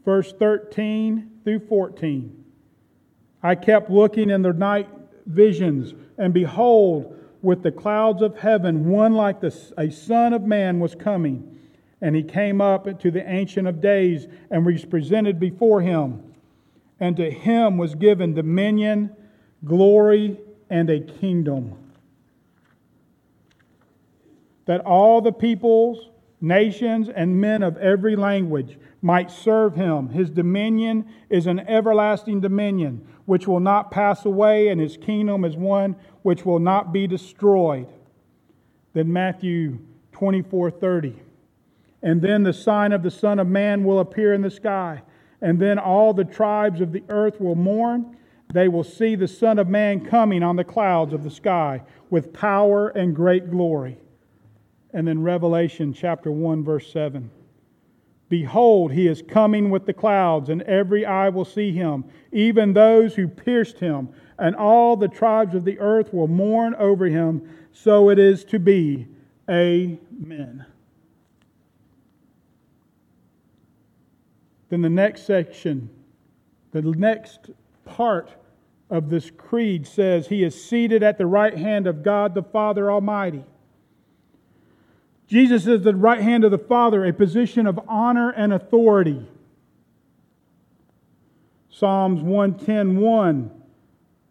verse 13 through 14. I kept looking in the night visions, and behold, with the clouds of heaven, one like the, a son of man was coming. And he came up to the Ancient of Days and was presented before him. And to him was given dominion, glory, and a kingdom. That all the peoples, nations, and men of every language might serve him. His dominion is an everlasting dominion which will not pass away, and his kingdom is one which will not be destroyed. Then Matthew 24 30. And then the sign of the Son of Man will appear in the sky, and then all the tribes of the earth will mourn. They will see the Son of Man coming on the clouds of the sky with power and great glory. And then Revelation chapter 1, verse 7. Behold, he is coming with the clouds, and every eye will see him, even those who pierced him, and all the tribes of the earth will mourn over him. So it is to be. Amen. Then the next section, the next part of this creed says, He is seated at the right hand of God the Father Almighty. Jesus is the right hand of the Father, a position of honor and authority. Psalms 110:1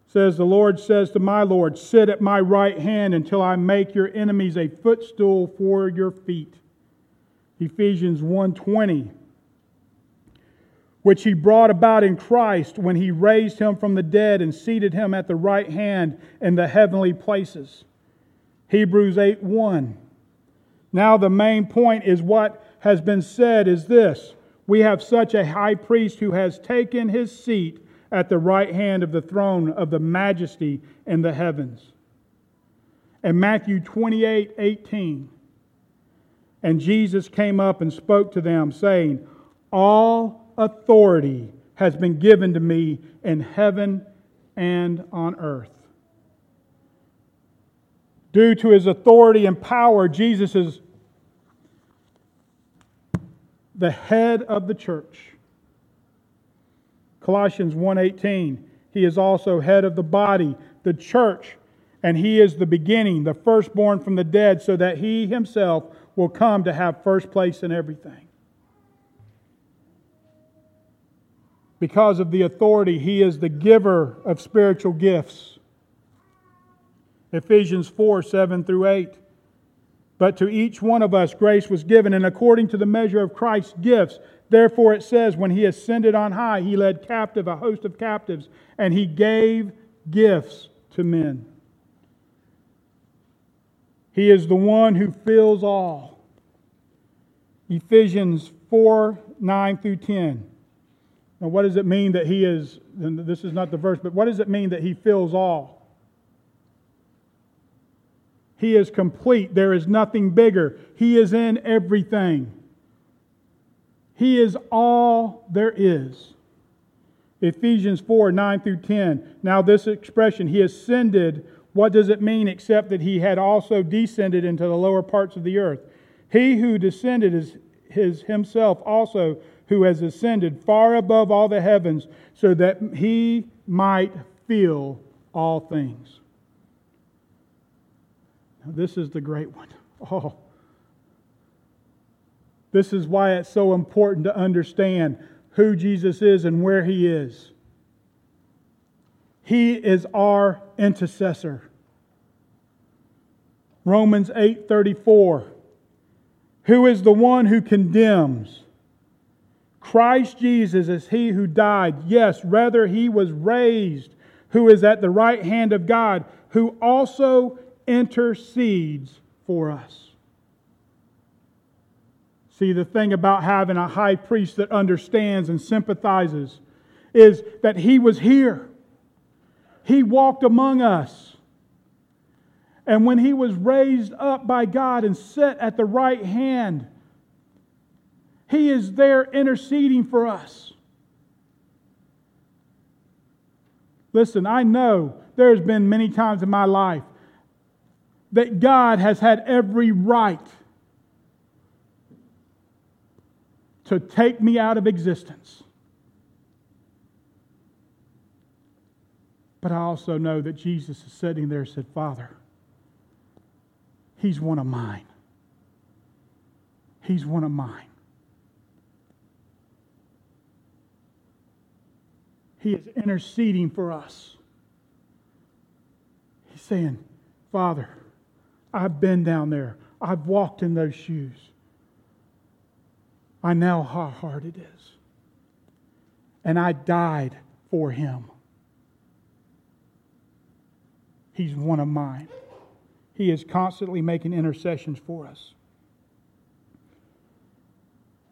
says the Lord says to my Lord, "Sit at my right hand until I make your enemies a footstool for your feet." Ephesians 1:20 which he brought about in Christ when he raised him from the dead and seated him at the right hand in the heavenly places. Hebrews 8 1. Now, the main point is what has been said is this We have such a high priest who has taken his seat at the right hand of the throne of the majesty in the heavens. And Matthew 28 18. And Jesus came up and spoke to them, saying, All authority has been given to me in heaven and on earth. Due to his authority and power, Jesus is the head of the church. Colossians 1:18 He is also head of the body, the church, and he is the beginning, the firstborn from the dead, so that he himself will come to have first place in everything. Because of the authority, he is the giver of spiritual gifts. Ephesians 4 7 through 8. But to each one of us grace was given, and according to the measure of Christ's gifts. Therefore it says, when he ascended on high, he led captive a host of captives, and he gave gifts to men. He is the one who fills all. Ephesians 4 9 through 10. Now, what does it mean that he is, this is not the verse, but what does it mean that he fills all? He is complete. There is nothing bigger. He is in everything. He is all there is. Ephesians 4 9 through 10. Now, this expression, he ascended, what does it mean except that he had also descended into the lower parts of the earth? He who descended is his himself also who has ascended far above all the heavens so that he might fill all things. This is the great one. Oh. This is why it's so important to understand who Jesus is and where he is. He is our intercessor. Romans 8:34 Who is the one who condemns? Christ Jesus is he who died. Yes, rather, he was raised, who is at the right hand of God, who also intercedes for us. See, the thing about having a high priest that understands and sympathizes is that he was here. He walked among us. And when he was raised up by God and set at the right hand, he is there interceding for us. Listen, I know there's been many times in my life that God has had every right to take me out of existence. But I also know that Jesus is sitting there and said, Father, he's one of mine. He's one of mine. He is interceding for us. He's saying, Father, I've been down there. I've walked in those shoes. I know how hard it is. And I died for him. He's one of mine. He is constantly making intercessions for us.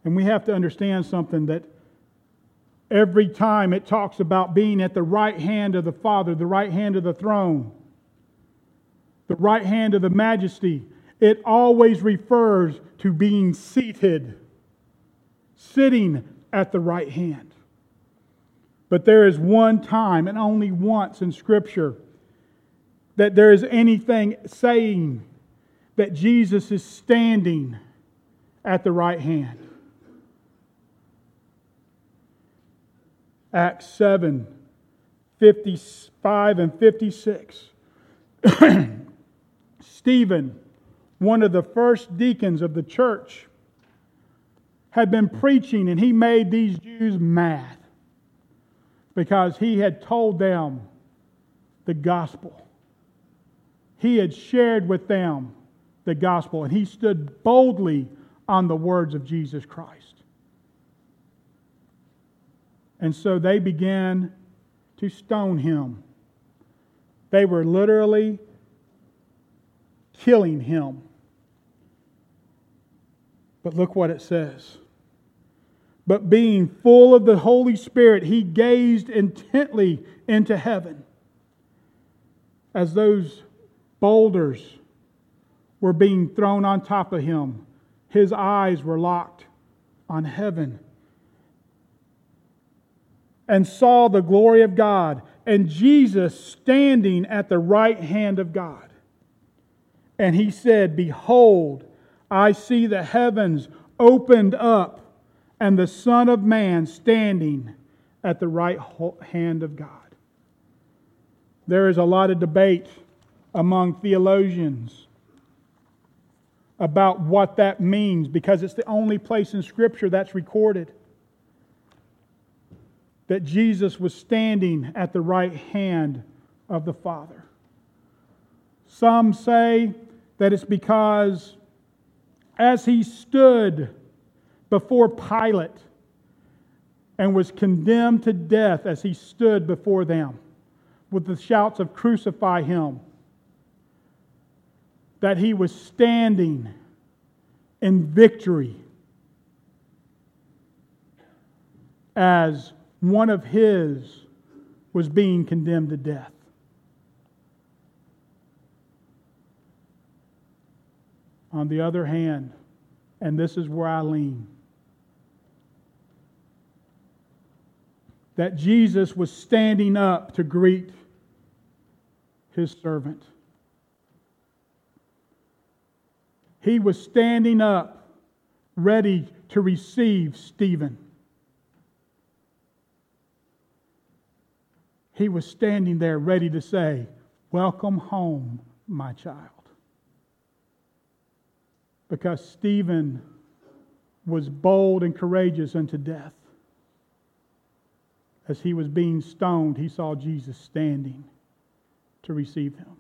And we have to understand something that every time it talks about being at the right hand of the Father, the right hand of the throne, the right hand of the majesty, it always refers to being seated, sitting at the right hand. But there is one time, and only once in Scripture, that there is anything saying that Jesus is standing at the right hand. Acts 7 55 and 56. Stephen, one of the first deacons of the church, had been preaching and he made these Jews mad because he had told them the gospel. He had shared with them the gospel and he stood boldly on the words of Jesus Christ. And so they began to stone him. They were literally killing him. But look what it says. But being full of the Holy Spirit, he gazed intently into heaven as those boulders were being thrown on top of him. His eyes were locked on heaven and saw the glory of God and Jesus standing at the right hand of God. And he said, Behold, I see the heavens opened up and the Son of Man standing at the right hand of God. There is a lot of debate among theologians about what that means because it's the only place in Scripture that's recorded that Jesus was standing at the right hand of the Father. Some say that it's because as he stood before Pilate and was condemned to death as he stood before them with the shouts of crucify him, that he was standing in victory as one of his was being condemned to death. On the other hand, and this is where I lean, that Jesus was standing up to greet his servant. He was standing up, ready to receive Stephen. he was standing there ready to say, Welcome home, my child. Because Stephen was bold and courageous unto death. As he was being stoned, he saw Jesus standing to receive him.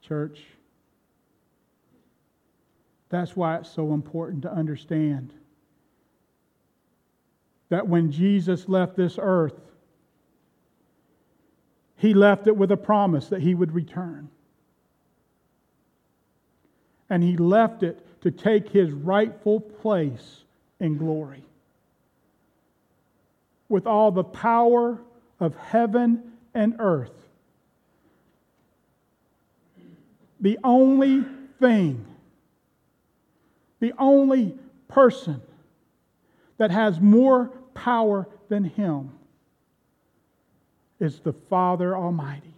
Church, that's why it's so important to understand that when Jesus left this earth, he left it with a promise that he would return. And he left it to take his rightful place in glory. With all the power of heaven and earth. The only thing, the only person that has more power than him is the Father Almighty.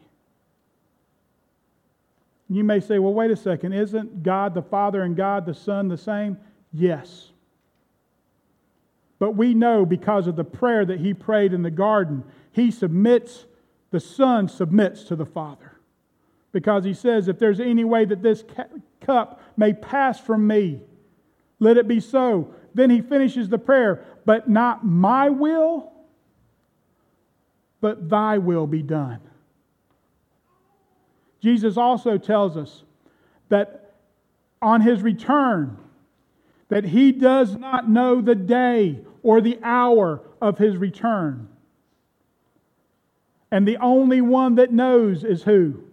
You may say, well, wait a second, isn't God the Father and God the Son the same? Yes. But we know because of the prayer that he prayed in the garden, he submits, the Son submits to the Father. Because he says, If there's any way that this cup may pass from me, let it be so. Then he finishes the prayer, But not my will, but thy will be done. Jesus also tells us that on his return, that he does not know the day or the hour of his return. And the only one that knows is who?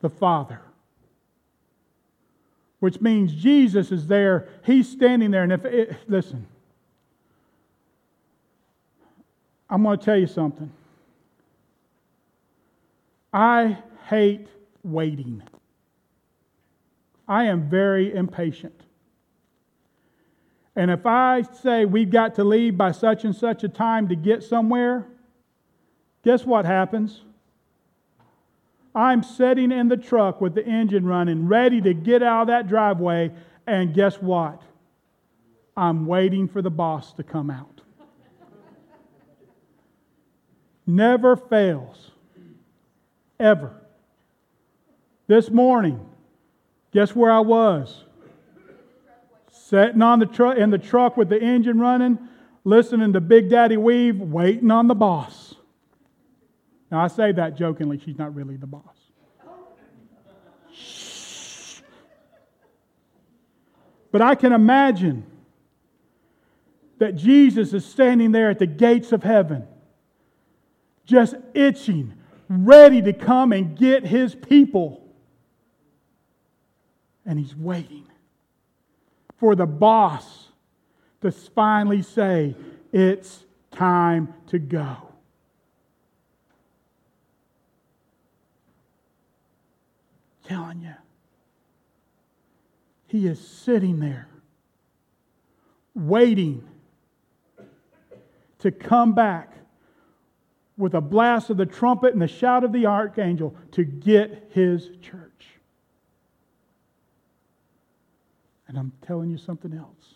The Father. Which means Jesus is there, he's standing there. And if, it, listen, I'm going to tell you something. I hate waiting. I am very impatient. And if I say we've got to leave by such and such a time to get somewhere, guess what happens? I'm sitting in the truck with the engine running, ready to get out of that driveway, and guess what? I'm waiting for the boss to come out. Never fails. Ever. This morning, guess where I was? sitting on the truck in the truck with the engine running, listening to Big Daddy Weave, waiting on the boss. Now I say that jokingly, she's not really the boss. But I can imagine that Jesus is standing there at the gates of heaven, just itching, ready to come and get his people. And he's waiting for the boss to finally say, It's time to go. Telling you, he is sitting there waiting to come back with a blast of the trumpet and the shout of the archangel to get his church. And I'm telling you something else.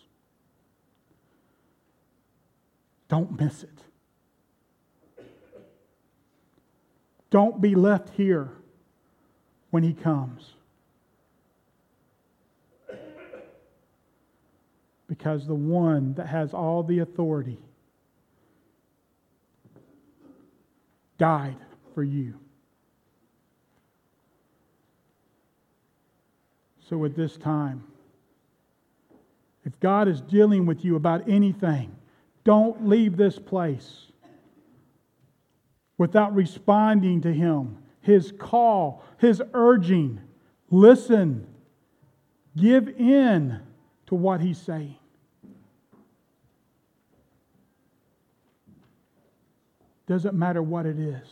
Don't miss it. Don't be left here when he comes. Because the one that has all the authority died for you. So at this time, God is dealing with you about anything, don't leave this place without responding to Him, His call, His urging. Listen, give in to what He's saying. Doesn't matter what it is.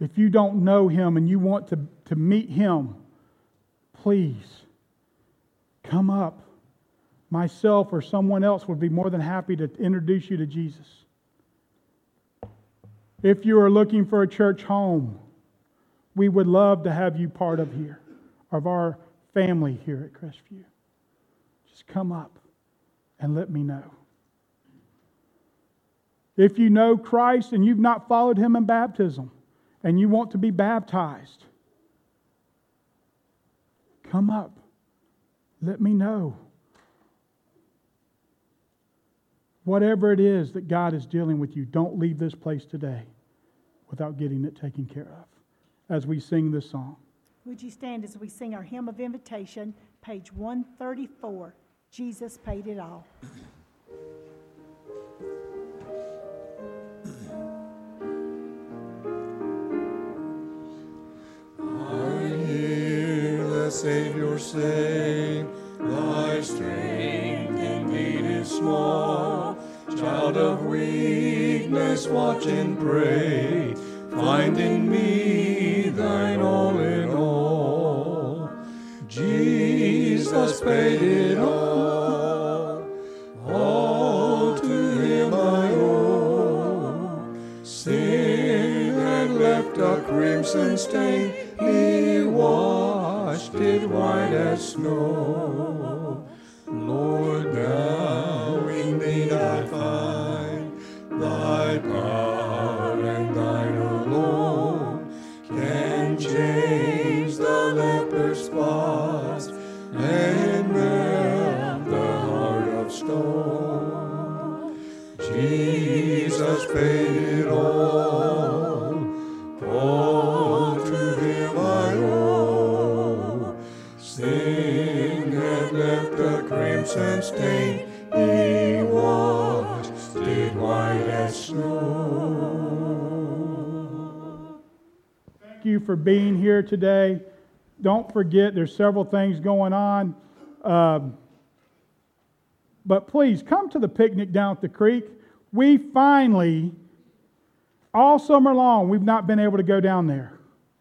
If you don't know Him and you want to, to meet Him, please Come up. Myself or someone else would be more than happy to introduce you to Jesus. If you are looking for a church home, we would love to have you part of here, of our family here at Crestview. Just come up and let me know. If you know Christ and you've not followed him in baptism and you want to be baptized, come up. Let me know. Whatever it is that God is dealing with you, don't leave this place today without getting it taken care of as we sing this song. Would you stand as we sing our hymn of invitation, page 134? Jesus paid it all. Savior say, Thy strength indeed is small. Child of weakness, watch and pray. Find in me thine all in all. Jesus paid it all. All to him I owe. Sin had left a crimson stain. He washed white as snow. Lord, now in thee I find thy power and thine alone can change the leper's spots and melt the heart of stone. Jesus paid it all stain, he white as snow. Thank you for being here today. Don't forget, there's several things going on. Um, but please come to the picnic down at the creek. We finally, all summer long, we've not been able to go down there.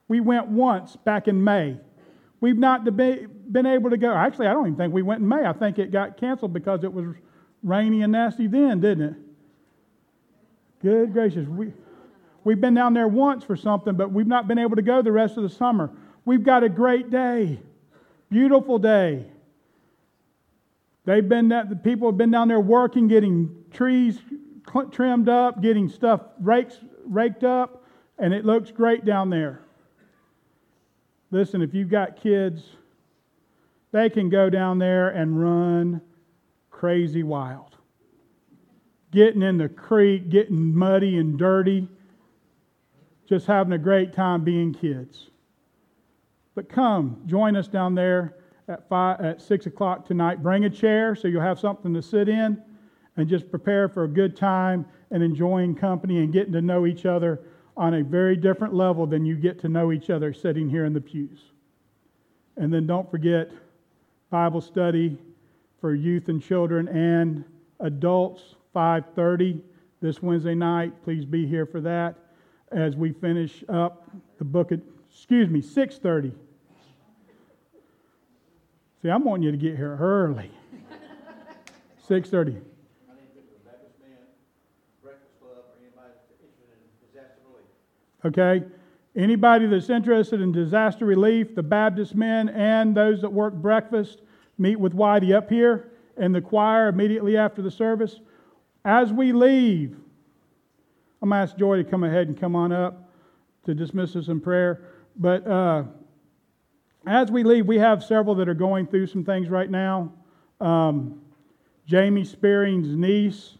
We went once back in May. We've not been able to go. Actually, I don't even think we went in May. I think it got canceled because it was rainy and nasty then, didn't it? Good gracious. We, we've been down there once for something, but we've not been able to go the rest of the summer. We've got a great day, beautiful day. They've been that the people have been down there working, getting trees trimmed up, getting stuff rakes, raked up, and it looks great down there. Listen, if you've got kids, they can go down there and run crazy wild. Getting in the creek, getting muddy and dirty, just having a great time being kids. But come, join us down there at, five, at 6 o'clock tonight. Bring a chair so you'll have something to sit in and just prepare for a good time and enjoying company and getting to know each other on a very different level than you get to know each other sitting here in the pews. And then don't forget Bible study for youth and children and adults 5:30 this Wednesday night. Please be here for that as we finish up the book of excuse me 6:30. See, I'm wanting you to get here early. 6:30. Okay? Anybody that's interested in disaster relief, the Baptist men and those that work breakfast, meet with Whitey up here and the choir immediately after the service. As we leave, I'm going to ask Joy to come ahead and come on up to dismiss us in prayer. But uh, as we leave, we have several that are going through some things right now. Um, Jamie Spearing's niece,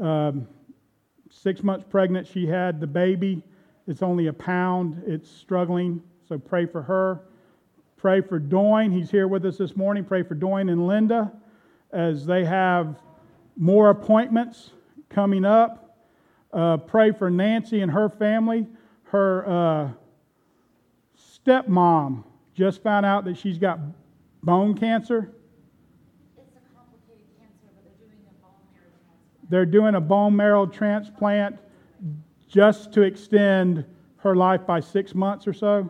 um, six months pregnant, she had the baby. It's only a pound. It's struggling. So pray for her. Pray for Doyne. He's here with us this morning. Pray for Doyne and Linda as they have more appointments coming up. Uh, pray for Nancy and her family. Her uh, stepmom just found out that she's got bone cancer. It's a complicated cancer, but they're doing a bone marrow transplant. They're doing a bone marrow transplant just to extend her life by six months or so.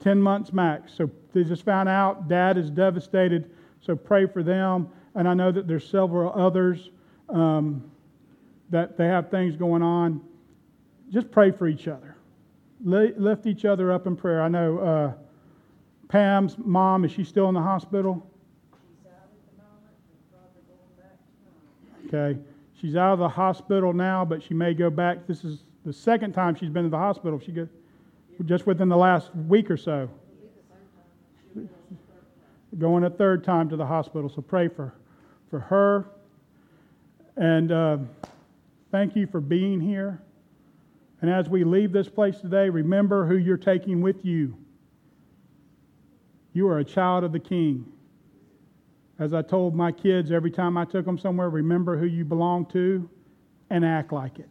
10 months max. So they just found out dad is devastated. So pray for them. And I know that there's several others um, that they have things going on. Just pray for each other. Li- Lift each other up in prayer. I know uh, Pam's mom, is she still in the hospital? Okay. She's out of the hospital now, but she may go back. This is the second time she's been to the hospital. She go, just within the last week or so. Going a third time to the hospital. So pray for, for her. And uh, thank you for being here. And as we leave this place today, remember who you're taking with you. You are a child of the King. As I told my kids every time I took them somewhere, remember who you belong to and act like it.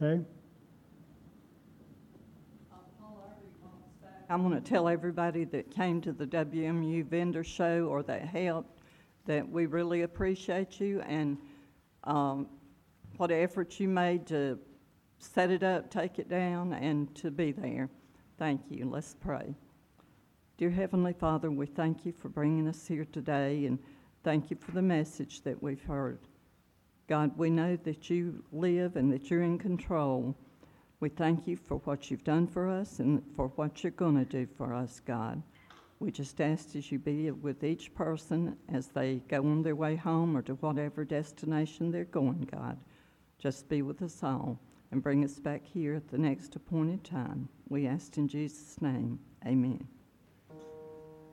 Okay? I'm going to tell everybody that came to the WMU vendor show or that helped that we really appreciate you and um, what efforts you made to set it up, take it down, and to be there. Thank you. Let's pray. Dear Heavenly Father, we thank you for bringing us here today and thank you for the message that we've heard. God, we know that you live and that you're in control. We thank you for what you've done for us and for what you're going to do for us, God. We just ask as you be with each person as they go on their way home or to whatever destination they're going, God. Just be with us all and bring us back here at the next appointed time. We ask in Jesus' name. Amen.